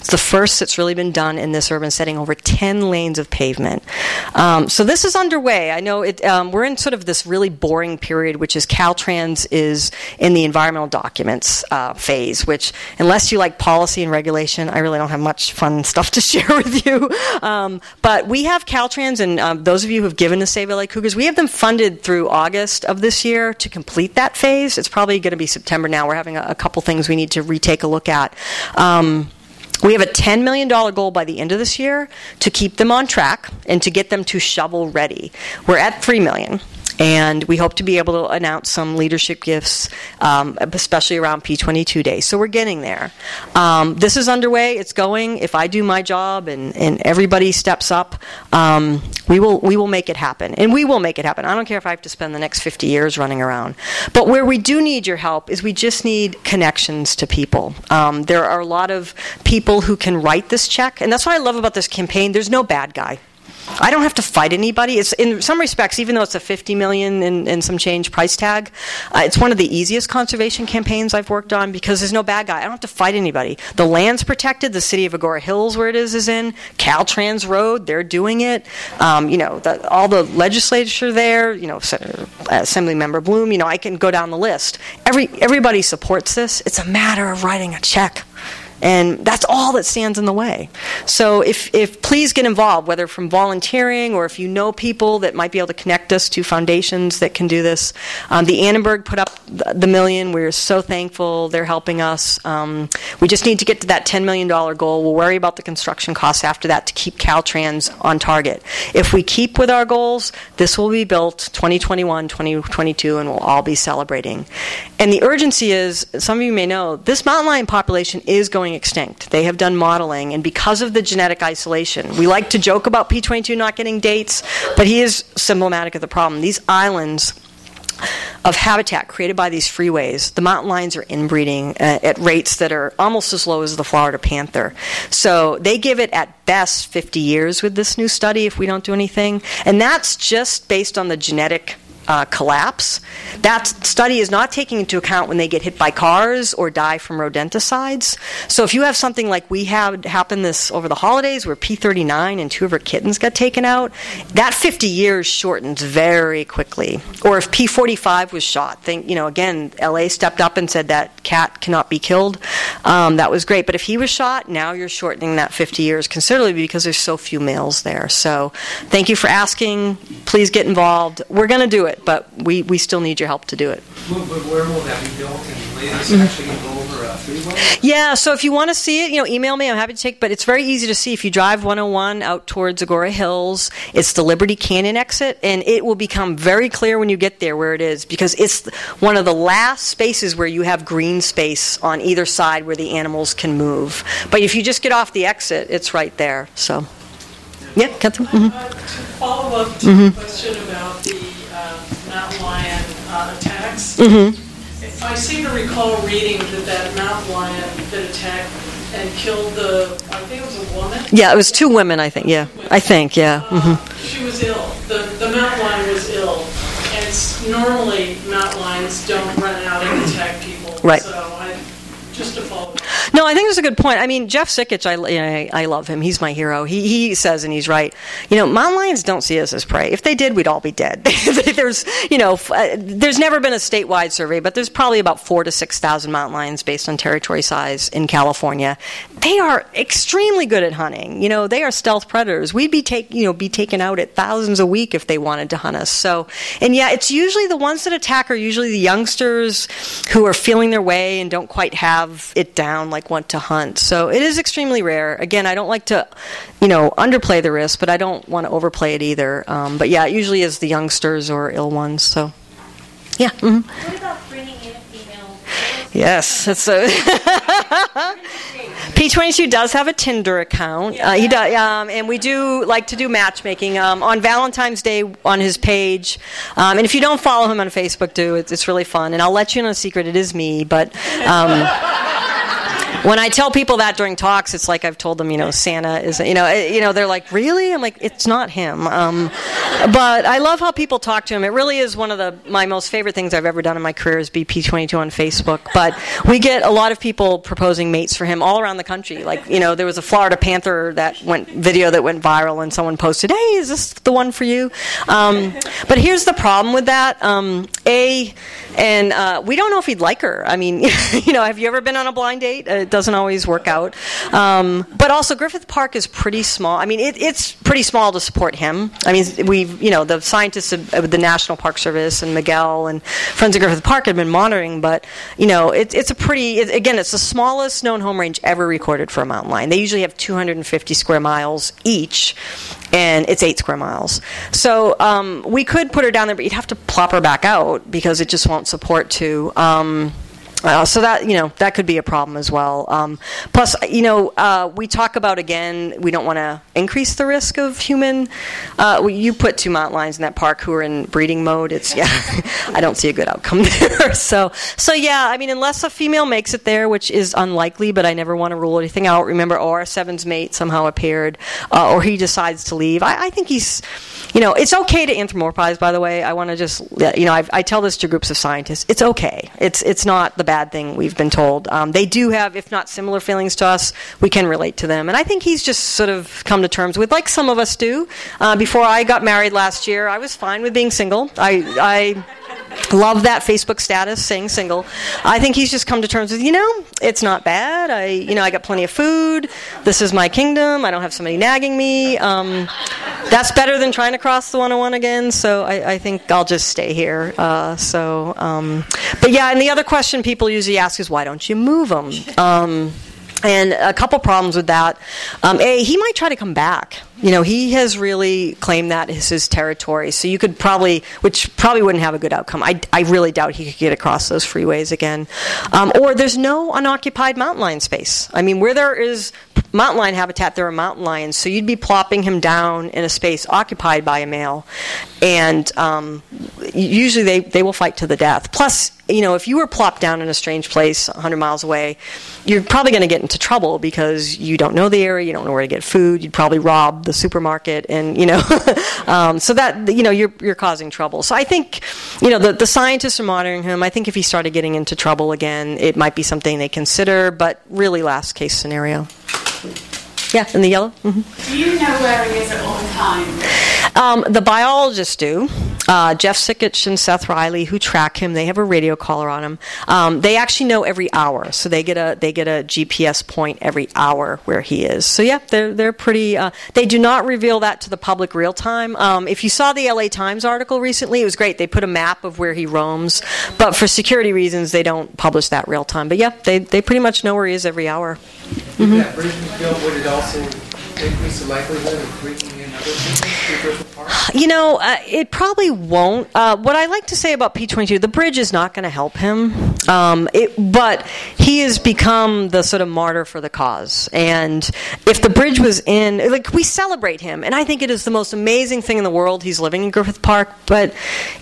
It's the first that's really been done in this urban setting, over 10 lanes of pavement. Um, so this is underway. I know it, um, we're in sort of this really boring period, which is Caltrans is in the environmental documents uh, phase, which, unless you like policy and regulation, I really don't have much fun stuff to share with you. Um, but we have Caltrans, and um, those of you who have given to Save LA Cougars, we have them funded through August of this year to complete that phase. It's probably going to be September now. We're having a, a couple things we need to retake a look at. Um, we have a $10 million goal by the end of this year to keep them on track and to get them to shovel ready. We're at $3 million. And we hope to be able to announce some leadership gifts, um, especially around P22 Day. So we're getting there. Um, this is underway. It's going. If I do my job and, and everybody steps up, um, we will we will make it happen. And we will make it happen. I don't care if I have to spend the next 50 years running around. But where we do need your help is we just need connections to people. Um, there are a lot of people who can write this check, and that's what I love about this campaign. There's no bad guy. I don't have to fight anybody. It's in some respects, even though it's a 50 million and, and some change price tag, uh, it's one of the easiest conservation campaigns I've worked on because there's no bad guy. I don't have to fight anybody. The land's protected. The city of Agoura Hills, where it is, is in. Caltrans Road, they're doing it. Um, you know, the, all the legislature there. You know, Senator, Assembly Member Bloom. You know, I can go down the list. Every everybody supports this. It's a matter of writing a check and that's all that stands in the way. So if, if please get involved, whether from volunteering or if you know people that might be able to connect us to foundations that can do this. Um, the Annenberg put up the, million. We're so thankful they're helping us. Um, we just need to get to that $10 million goal. We'll worry about the construction costs after that to keep Caltrans on target. If we keep with our goals, this will be built 2021, 2022, and we'll all be celebrating. And the urgency is, some of you may know, this mountain lion population is going extinct. They have done modeling, and because of the genetic isolation, we like to joke about P22 not getting dates, but he is symptomatic of the problem. These islands of habitat created by these freeways, the mountain lions are inbreeding uh, at rates that are almost as low as the Florida panther. So they give it at best 50 years with this new study if we don't do anything. And that's just based on the genetic uh, collapse. That study is not taking into account when they get hit by cars or die from rodenticides. So if you have something like we had happen this over the holidays, where P39 and two of her kittens got taken out, that 50 years shortens very quickly. Or if P45 was shot, think you know again, LA stepped up and said that cat cannot be killed. Um, that was great. But if he was shot, now you're shortening that 50 years considerably because there's so few males there. So thank you for asking. Please get involved. We're going to do it but we, we still need your help to do it. But where will that be built and later Mm-hmm. actually go over a freeway? Yeah, so if you want to see it, you know, email me. I'm happy to take. But it's very easy to see if you drive 101 out towards Agoura Hills. It's the Liberty Canyon exit, and it will become very clear when you get there where it is because it's one of the last spaces where you have green space on either side where the animals can move. But if you just get off the exit, it's right there. So, yeah, Catherine. Mhm. Uh, To follow up to the question about the mountain lion uh, attacks, I seem to recall reading that that mountain lion that attacked and killed the, I think it was a woman. Yeah, it was two women. I think. Yeah, I think. Yeah. Uh, hmm She was ill. The, the mountain lion was ill. And normally, mountain lions don't run out and attack people. Right. So I, just to follow. No, I think that's a good point. I mean, Jeff Sikich, I, I, I love him. He's my hero. He, he says, and he's right, you know, mountain lions don't see us as prey. If they did, we'd all be dead. there's, you know, uh, there's never been a statewide survey, but there's probably about four to 6,000 mountain lions based on territory size in California. They are extremely good at hunting. You know, they are stealth predators. We'd be take, you know, be taken out at thousands a week if they wanted to hunt us. So, and yeah, it's usually the ones that attack are usually the youngsters who are feeling their way and don't quite have it down, like want to hunt. So it is extremely rare. Again, I don't like to, you know, underplay the risk, but I don't want to overplay it either. Um, but yeah, it usually is the youngsters or ill ones. So, yeah. mhm. What about bringing in a female? Yes, that's a. P22 does have a Tinder account. Uh, he does, um, and we do like to do matchmaking um, on Valentine's Day on his page. Um, and if you don't follow him on Facebook, do it's, it's really fun. And I'll let you know a secret: it is me. But um, when I tell people that during talks, it's like I've told them, you know, Santa is, you know, you know, they're like, really? I'm like, it's not him. Um, but I love how people talk to him. It really is one of the my most favorite things I've ever done in my career is BP22 on Facebook. But we get a lot of people proposing mates for him all around the country. Like, you know, there was a Florida Panther that went video that went viral, and someone posted, "Hey, is this the one for you?" Um, but here's the problem with that. Um, a and uh, we don't know if he'd like her. I mean, you know, have you ever been on a blind date? It doesn't always work out. Um, but also, Griffith Park is pretty small. I mean, it, it's pretty small to support him. I mean, we've, you know, the scientists of the National Park Service and Miguel and Friends of Griffith Park have been monitoring, but, you know, it, it's a pretty, it, again, it's the smallest known home range ever recorded for a mountain lion. They usually have 250 square miles each and it's eight square miles. So um, we could put her down there, but you'd have to plop her back out because it just won't support two. Um, uh, so that you know that could be a problem as well. Um, plus, you know, uh, we talk about again, we don't want to increase the risk of human. Uh, you put two mountain lions in that park who are in breeding mode. It's yeah, I don't see a good outcome there. so so yeah, I mean, unless a female makes it there, which is unlikely, but I never want to rule anything out. Remember, OR seven's mate somehow appeared, uh, or he decides to leave. I, I think he's, you know, it's okay to anthropomorphize. By the way, I want to just you know, I've, I tell this to groups of scientists. It's okay. It's it's not the bad thing we've been told. Um, they do have, if not similar feelings to us, we can relate to them. And I think he's just sort of come to terms with, like some of us do. Uh, before I got married last year, I was fine with being single. I, I love that Facebook status saying single. I think he's just come to terms with, you know, it's not bad. I, you know, I got plenty of food. This is my kingdom. I don't have somebody nagging me. Um, that's better than trying to cross the 101 again. So I, I think I'll just stay here. Uh, so, um, but yeah, and the other question people usually ask is, why don't you move them? Um, and a couple problems with that. Um, a, he might try to come back. You know, he has really claimed that as his territory. So you could probably, which probably wouldn't have a good outcome. I, I really doubt he could get across those freeways again. Um, or there's no unoccupied mountain lion space. I mean, where there is mountain lion habitat, there are mountain lions. So you'd be plopping him down in a space occupied by a male. And um, usually they, they will fight to the death. Plus, you know, if you were plopped down in a strange place 100 miles away, you're probably going to get into trouble because you don't know the area, you don't know where to get food, you'd probably rob the supermarket, and you know, um, so that you know you're you're causing trouble. So I think, you know, the the scientists are monitoring him. I think if he started getting into trouble again, it might be something they consider, but really last case scenario. Yeah, in the yellow. hmm Do you know where he is at all times? Um, the biologists do. Uh, Jeff Sikich and Seth Riley, who track him, they have a radio collar on him. Um, they actually know every hour, so they get a they get a GPS point every hour where he is. So yeah, they're they're pretty. Uh, they do not reveal that to the public real time. Um, if you saw the LA Times article recently, it was great. They put a map of where he roams, but for security reasons, they don't publish that real time. But yeah, they they pretty much know where he is every hour. That You know, uh, it probably won't. Uh, what I like to say about P22, the bridge is not going to help him, um, it, but he has become the sort of martyr for the cause. And if the bridge was in, like, we celebrate him, and I think it is the most amazing thing in the world. He's living in Griffith Park, but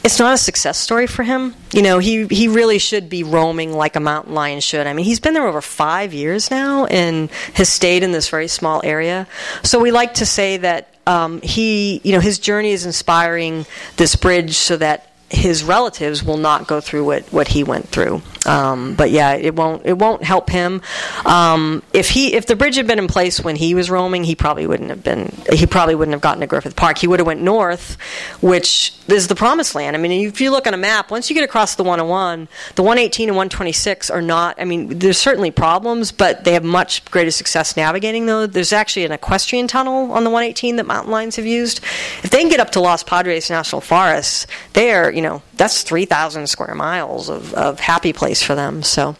it's not a success story for him. You know, he, he really should be roaming like a mountain lion should. I mean, he's been there over five years now and has stayed in this very small area. So we like to say that um, he, you know, his journey is inspiring this bridge so that his relatives will not go through what, what he went through. Um, but yeah, it won't it won't help him. Um, if he if the bridge had been in place when he was roaming, he probably wouldn't have been. He probably wouldn't have gotten to Griffith Park. He would have went north, which is the promised land. I mean, if you look on a map, once you get across the 101, the 118 and 126 are not. I mean, there's certainly problems, but they have much greater success navigating. Though there's actually an equestrian tunnel on the 118 that mountain lions have used. If they can get up to Los Padres National Forest, they are you know that's 3,000 square miles of, of happy place for them. So,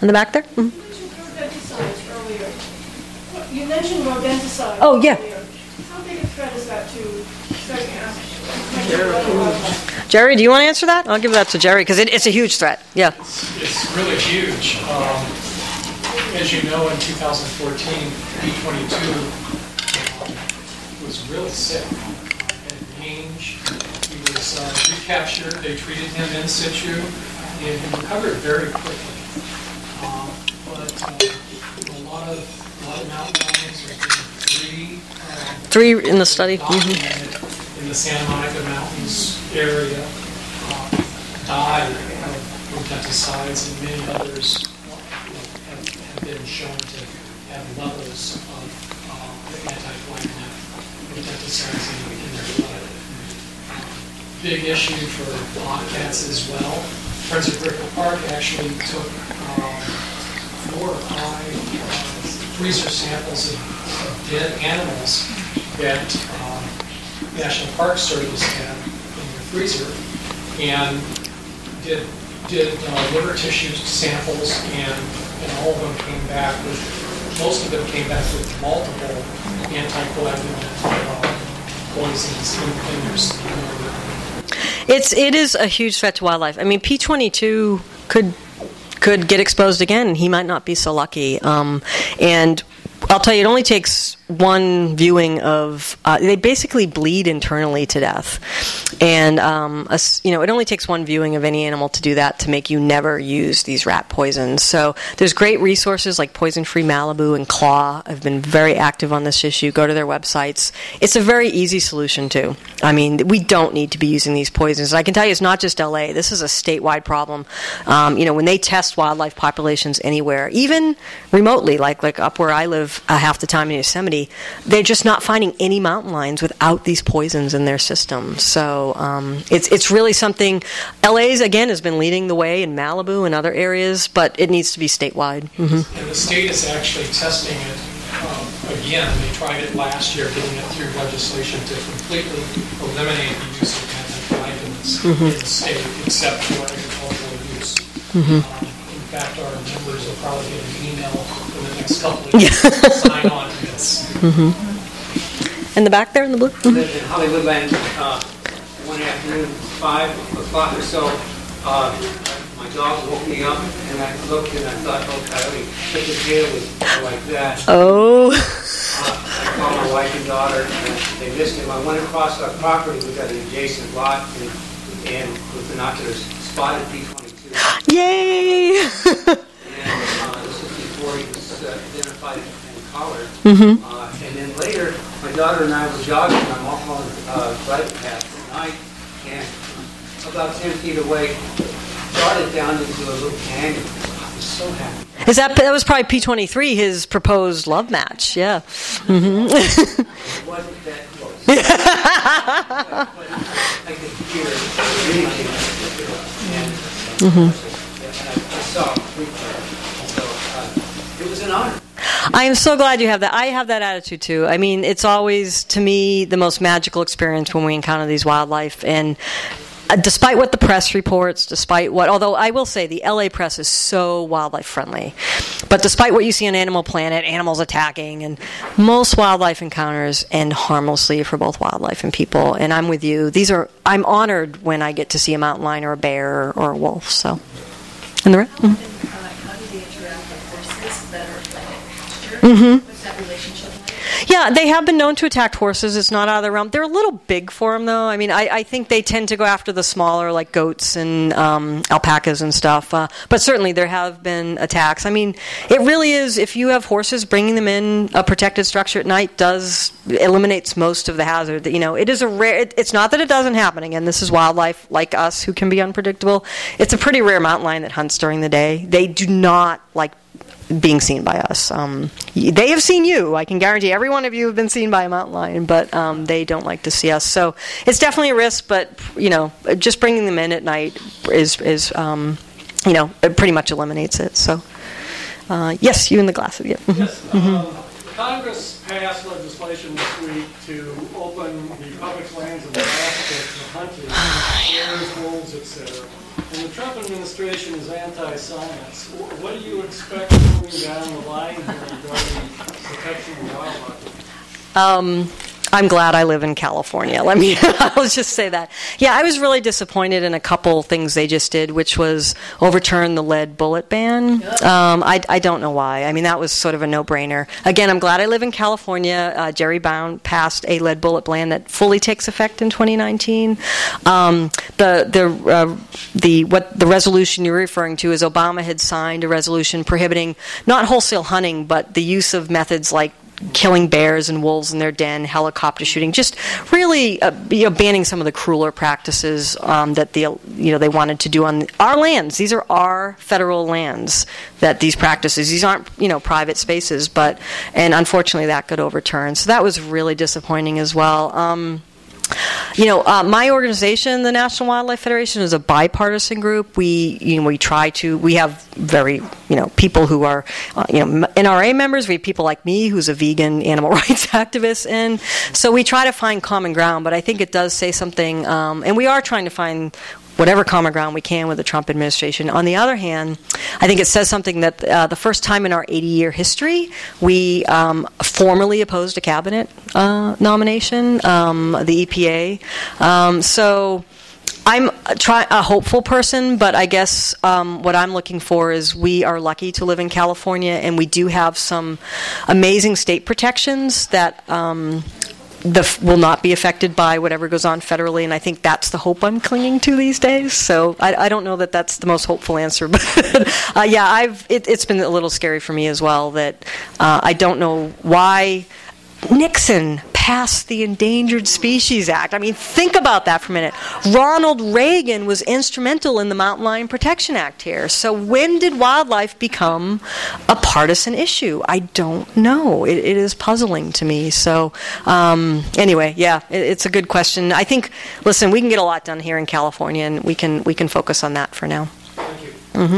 in the back there. Mhm. You mentioned rodenticides. Oh, yeah. earlier. How big a threat is that to certain aspects? Jerry, do you want to answer that? I'll give that to Jerry because it, it's a huge threat. Yeah. It's really huge. Um, As you know, in 2014, P-22 um, was really sick. Had mange. He was uh, recaptured. They treated him in situ, and he recovered very quickly. Um, But uh, a lot of, a lot of mountain lions, three um, Three in the study. Mhm. in the Santa Monica Mountains area uh, died of rodenticides and many others uh, have, have been shown to have levels of uh, the anti-coagulant Big issue for bobcats as well. Friends of Griffith Park actually took um, four or five uh, freezer samples of of dead animals that um, National Park Service had in their freezer and did, did uh, liver tissue samples and, and all of them came back with, most of them came back with multiple anticoagulant uh, poisons in, in their, in their. It's it is a huge threat to wildlife. I mean, P twenty two could could get exposed again, he might not be so lucky. Um, and I'll tell you, it only takes one viewing of. Uh, they basically bleed internally to death, and um, a you know, it only takes one viewing of any animal to do that to make you never use these rat poisons. So there's great resources like Poison Free Malibu and Claw have been very active on this issue. Go to their websites. It's a very easy solution too. I mean, we don't need to be using these poisons. I can tell you, it's not just LA. This is a statewide problem. Um, you know, when they test wildlife populations anywhere, even remotely, like like up where I live, uh, half the time in Yosemite, they're just not finding any mountain lions without these poisons in their system. So um, it's it's really something. LA's again has been leading the way in Malibu and other areas, but it needs to be statewide. hmm And the state is actually testing it um, again. They tried it last year, getting it through legislation to completely eliminate the use of anticoagulants in the state, except for agricultural use. Um, In fact, our members will probably get an email in the next couple of years to sign on to this. In the back there in the blue. Mhm. lived in Hollywoodland uh, one afternoon, five o'clock or so. Uh, my dog woke me up, and I looked and I thought, oh, coyote, but the tail was like that. Oh. Uh, I called my wife and daughter, and they missed him. I went across our property, we got an adjacent lot, and, and with binoculars spotted P-22. Yay! And uh, before he was uh, identified and collared. Mhm. Uh, And then later, my daughter and I were jogging on Mulholland uh, Drive path at night, and about 10 feet away, started down into a little canyon. I was so happy. Is that that was probably P twenty three his proposed love match? Yeah. Mm-hmm. It wasn't that close. I could hear it breathing, I am so glad you have that. I have that attitude too. I mean, it's always to me the most magical experience when we encounter these wildlife and. uh, Despite what the press reports, despite what, although I will say the LA press is so wildlife friendly, but despite what you see on Animal Planet, animals attacking, and most wildlife encounters end harmlessly for both wildlife and people. And I'm with you. These are, I'm honored when I get to see a mountain lion or a bear or a wolf. So, and the rest. mhm. How do they interact with horses that are like in pasture? What's that relationship like? Yeah, they have been known to attack horses. It's not out of the realm. They're a little big for them, though. I mean, I, I think they tend to go after the smaller, like goats and um, alpacas and stuff. Uh, but certainly there have been attacks. I mean, it really is. If you have horses, bringing them in a protected structure at night does eliminates most of the hazard. You know, it is a rare. It, it's not that it doesn't happen. Again, this is wildlife like us who can be unpredictable. It's a pretty rare mountain lion that hunts during the day. They do not like being seen by us. Um, they have seen you. I can guarantee every one of you have been seen by a mountain lion, but um, they don't like to see us. So it's definitely a risk. But you know, just bringing them in at night is is um, you know it pretty much eliminates it. So uh, yes, you in the glasses. Yeah. Mhm. Yes, Mhm. um, Congress passed legislation this week to open the public lands of Alaska to hunting, bears, wolves, etc. Trump administration is anti-science. What do you expect moving down the line regarding protection of wildlife? Um, I'm glad I live in California. Let me, I'll just say that. Yeah, I was really disappointed in a couple things they just did, which was overturn the lead bullet ban. Um, I, I don't know why. I mean, that was sort of a no-brainer. Again, I'm glad I live in California. Uh, Jerry Brown passed a lead bullet ban that fully takes effect in 2019. Um, the the uh, the what the resolution you're referring to is Obama had signed a resolution prohibiting not wholesale hunting, but the use of methods like killing bears and wolves in their den, helicopter shooting, just really uh, you know, banning some of the crueler practices um, that the you know they wanted to do on our lands. These are our federal lands that these practices. These aren't you know private spaces, but and unfortunately that got overturned. So that was really disappointing as well. Um, you know, uh, my organization, the National Wildlife Federation, is a bipartisan group. We, you know, we try to. We have very, you know, people who are, uh, you know, NRA members. We have people like me, who's a vegan animal rights activist, and so we try to find common ground. But I think it does say something, um, and we are trying to find whatever common ground we can with the Trump administration. On the other hand, I think it says something that uh, the first time in our 80 year history, we um, formally opposed a cabinet uh, nomination, um, the EPA. Um, so. I'm a, try, a hopeful person, but I guess um, what I'm looking for is we are lucky to live in California, and we do have some amazing state protections that um, the, will not be affected by whatever goes on federally, and I think that's the hope I'm clinging to these days. So I, I don't know that that's the most hopeful answer, but uh, yeah, I've it, it's been a little scary for me as well that uh, I don't know why Nixon passed the Endangered Species Act. I mean, think about that for a minute. Ronald Reagan was instrumental in the Mountain Lion Protection Act here. So when did wildlife become a partisan issue? I don't know. It, it is puzzling to me. So um, anyway, yeah, it, it's a good question. I think, listen, we can get a lot done here in California, and we can we can focus on that for now. Thank you.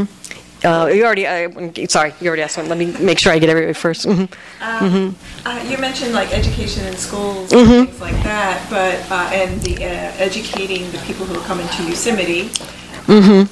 hmm Uh, you already, uh, sorry, you already asked one. Let me make sure I get everybody 1st hmm Um, uh, you mentioned like education in schools Mhm. and things like that, but uh, and the uh, educating the people who are coming to Yosemite. hmm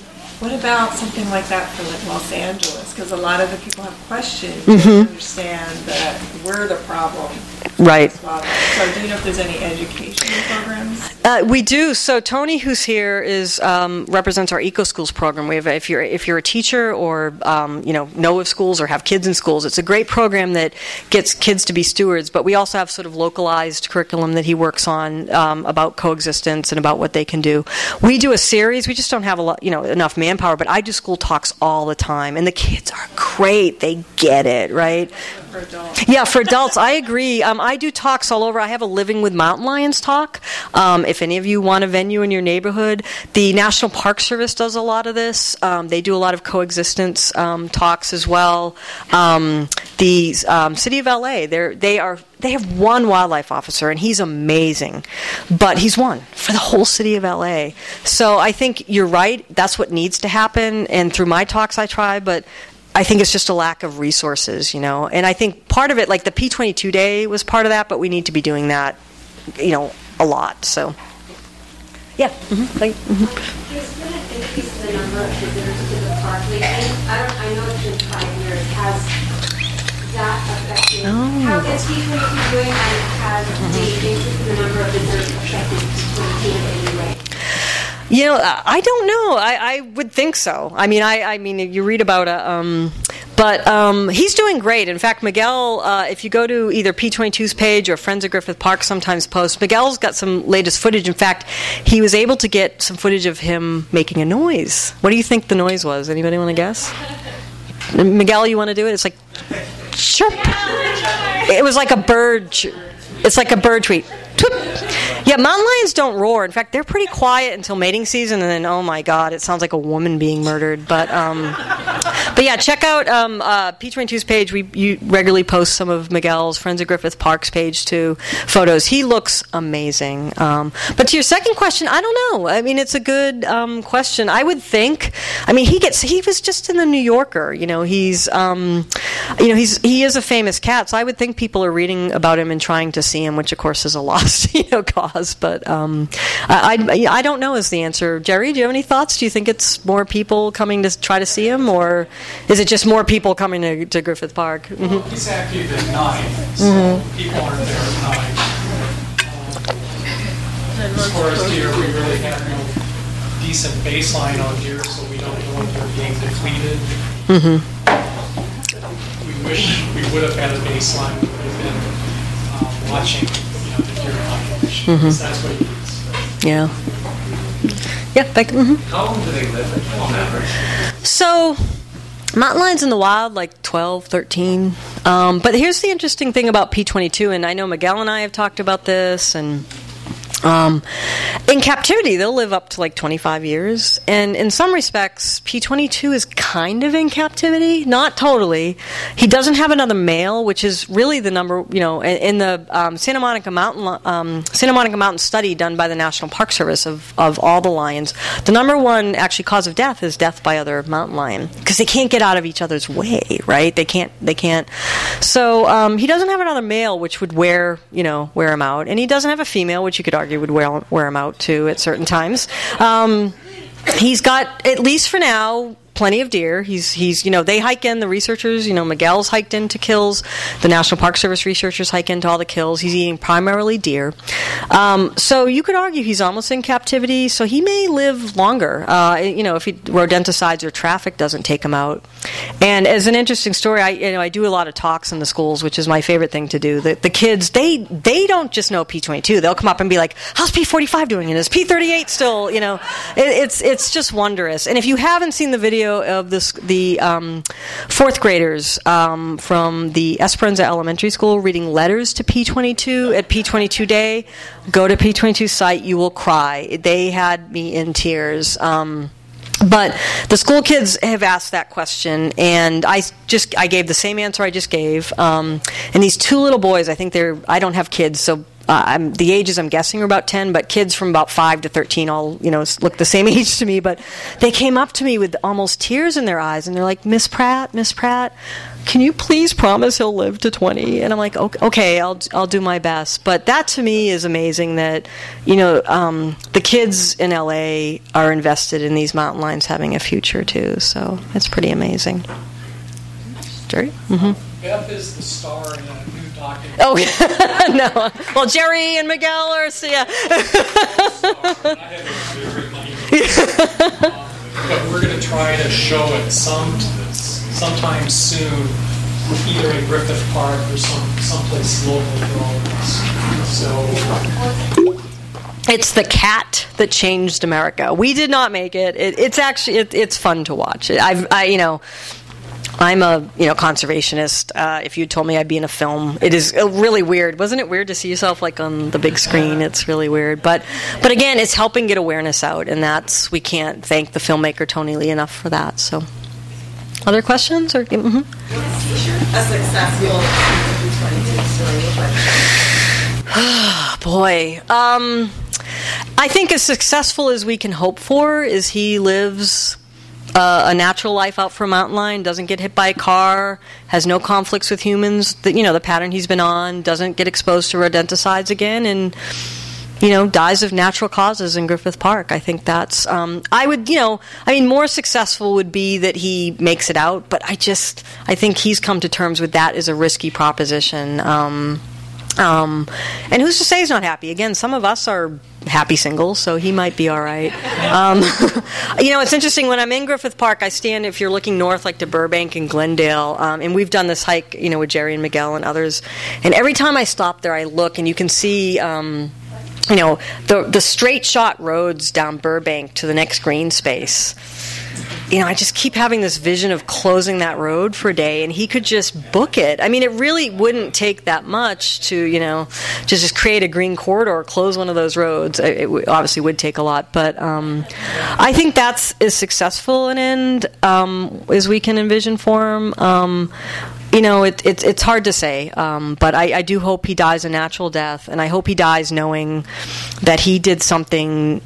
What about something like that for like Los Angeles? Because a lot of the people have questions. They understand that we're the problem. Right. So do you know if there's any education programs? Uh, we do. So Tony, who's here, is um, represents our Eco Schools program. We have, if you're if you're a teacher or um, you know know of schools or have kids in schools, it's a great program that gets kids to be stewards. But we also have sort of localized curriculum that he works on um, about coexistence and about what they can do. We do a series. We just don't have a lot, you know, enough manpower. But I do school talks all the time, and the kids are great. They get it right. For adults. Yeah, for adults, I agree. Um, I do talks all over. I have a Living with Mountain Lions talk. Um, if any of you want a venue in your neighborhood, the National Park Service does a lot of this. Um, they do a lot of coexistence um, talks as well. Um, the um, City of LA, they are they have one wildlife officer, and he's amazing. But he's one for the whole city of LA. So I think you're right. That's what needs to happen. And through my talks, I try, but I think it's just a lack of resources, you know. And I think part of it, like the P22 day was part of that, but we need to be doing that, you know, a lot. So, yeah. Mm-hmm. Mm-hmm. The number of visitors to the park lately. I, don't, I know it's been five years. Has that affected oh. P22 doing, and has the increase in the number of visitors affected P22? You know, I don't know. I, I would think so. I mean, I, I mean, you read about a, um, but um, he's doing great. In fact, Miguel, uh, if you go to either P22's page or Friends of Griffith Park, sometimes post, Miguel's got some latest footage. In fact, he was able to get some footage of him making a noise. What do you think the noise was? Anybody want to guess? Miguel, you want to do it? It's like chirp. It was like a bird. It's like a bird. Tweet. Yeah, mountain lions don't roar. In fact, they're pretty quiet until mating season, and then oh my god, it sounds like a woman being murdered. But um, but yeah, check out um, uh, P22's page. We you regularly post some of Miguel's Friends of Griffith Park's page too. Photos. He looks amazing. Um, but to your second question, I don't know. I mean, it's a good um, question. I would think. I mean, he gets. He was just in the New Yorker. You know, he's. Um, you know, he's he is a famous cat. So I would think people are reading about him and trying to see him, which of course is a lost you know cause. But um, I, I I don't know is the answer. Jerry, do you have any thoughts? Do you think it's more people coming to try to see him, or is it just more people coming to, to Griffith Park? Mhm. Well, he's active at night, so Mhm. people aren't there at night. Um, As far as deer, we really have no decent baseline on deer, so we don't know if they're being depleted. Mm-hmm. We wish we would have had a baseline, we would have been um, watching, you know, the deer Mhm. that's what he needs. Yeah. Yeah. Back, mhm. How long do they live on average? So, mountain lions in the wild, like 12, 13. Um, but here's the interesting thing about P22, and I know Miguel and I have talked about this, and um, in captivity, they'll live up to like 25 years. And in some respects, P22 is kind of in captivity, not totally. He doesn't have another male, which is really the number, you know, in, the um, Santa Monica Mountain um, Santa Monica Mountain study done by the National Park Service of, of all the lions. The number one actually cause of death is death by other mountain lion because they can't get out of each other's way, right? They can't. They can't. So um, he doesn't have another male, which would wear, you know, wear him out, and he doesn't have a female, which you could argue would wear wear him out too at certain times. Um, he's got at least for now plenty of deer. He's he's you know they hike in the researchers. You know Miguel's hiked into kills. The National Park Service researchers hike into all the kills. He's eating primarily deer. Um, so you could argue he's almost in captivity. So he may live longer. Uh, you know if he rodenticides or traffic doesn't take him out. And as an interesting story, I you know I do a lot of talks in the schools, which is my favorite thing to do. The, the kids they they don't just know P-22. They'll come up and be like, "How's P45 doing? And is P38 still?" You know, it, it's it's just wondrous. And if you haven't seen the video of this the um, fourth graders um, from the Esperanza Elementary School reading letters to P-22 at P-22 Day, go to P-22 site. You will cry. They had me in tears. Um, but the school kids have asked that question, and I just I gave the same answer I just gave. Um, and these two little boys, I think they're I don't have kids, so uh, I'm, the ages I'm guessing are about 10, but kids from about 5 to 13 all, you know, look the same age to me. But they came up to me with almost tears in their eyes, and they're like, Miss Pratt, Miss Pratt, can you please promise he'll live to 20? And I'm like, okay, okay I'll, I'll do my best. But that to me is amazing that, you know, um, the kids in LA are invested in these mountain lions having a future too. So it's pretty amazing. Jerry? Mm-hmm. Beth is the star in a documentary. Oh, no. Well, Jerry and Miguel are, so yeah. But we're going to try to show it some, sometime soon, either in Griffith Park or some, someplace local for all of us. So, It's the cat that changed America. We did not make it. it it's actually it, it's fun to watch. I've I you know. I'm a you know conservationist. Uh, if you told me I'd be in a film, it is uh, really weird. Wasn't it weird to see yourself like on the big screen? It's really weird. But but again, it's helping get awareness out, and that's we can't thank the filmmaker Tony Lee enough for that. So, other questions or? mhm. A successful P-22 story look like? Boy, um, I think as successful as we can hope for is he lives uh, a natural life out for a mountain lion, doesn't get hit by a car, has no conflicts with humans. The, you know the pattern he's been on, doesn't get exposed to rodenticides again, and you know dies of natural causes in Griffith Park. I think that's. Um, I would, you know, I mean, more successful would be that he makes it out, but I just, I think he's come to terms with that as a risky proposition. Um, um, and who's to say he's not happy? Again, some of us are happy single, so he might be all right. Um, you know, it's interesting when I'm in Griffith Park. I stand if you're looking north, like to Burbank and Glendale, um, and we've done this hike, you know, with Jerry and Miguel and others. And every time I stop there, I look, and you can see. Um, you know the the straight shot roads down Burbank to the next green space you know, I just keep having this vision of closing that road for a day, and he could just book it. I mean, it really wouldn't take that much to, you know, to just create a green corridor, close one of those roads. It, it obviously would take a lot, but um, I think that's as successful an end um, as we can envision for him. Um, you know, it, it, it's hard to say, um, but I, I do hope he dies a natural death, and I hope he dies knowing that he did something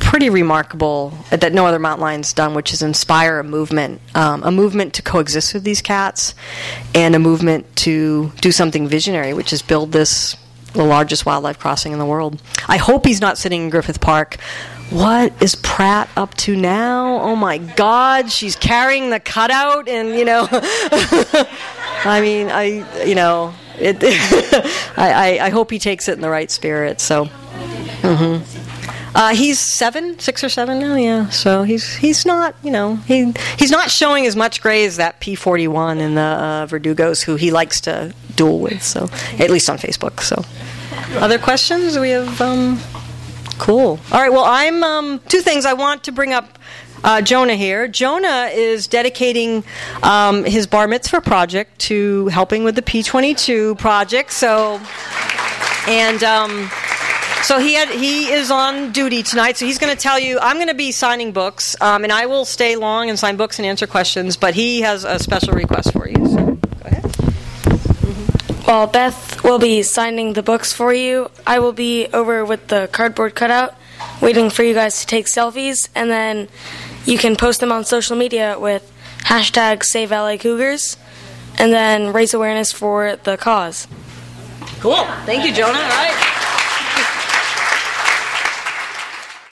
pretty remarkable that no other mountain lion's done, which is inspire a movement, um, a movement to coexist with these cats, and a movement to do something visionary, which is build this the largest wildlife crossing in the world. I hope he's not sitting in Griffith Park. What is Pratt up to now? Oh my God, she's carrying the cutout, and you know, I mean, I you know, it. I, I, I hope he takes it in the right spirit. So. Mm-hmm. Uh, he's seven, six or seven now. Yeah, so he's he's not you know he he's not showing as much gray as that P forty one in the uh, Verdugos who he likes to duel with. So at least on Facebook. So other questions? We have um, cool. All right. Well, I'm um, two things I want to bring up. Uh, Jonah here. Jonah is dedicating um, his bar mitzvah project to helping with the P-22 project. So, and um, so he had he is on duty tonight. So he's going to tell you. I'm going to be signing books, um, and I will stay long and sign books and answer questions. But he has a special request for you. So go ahead. Well, Beth will be signing the books for you. I will be over with the cardboard cutout, waiting for you guys to take selfies, and then you can post them on social media with hashtag Save LA Cougars, and then raise awareness for the cause. Cool. Thank you, Jonah. All right.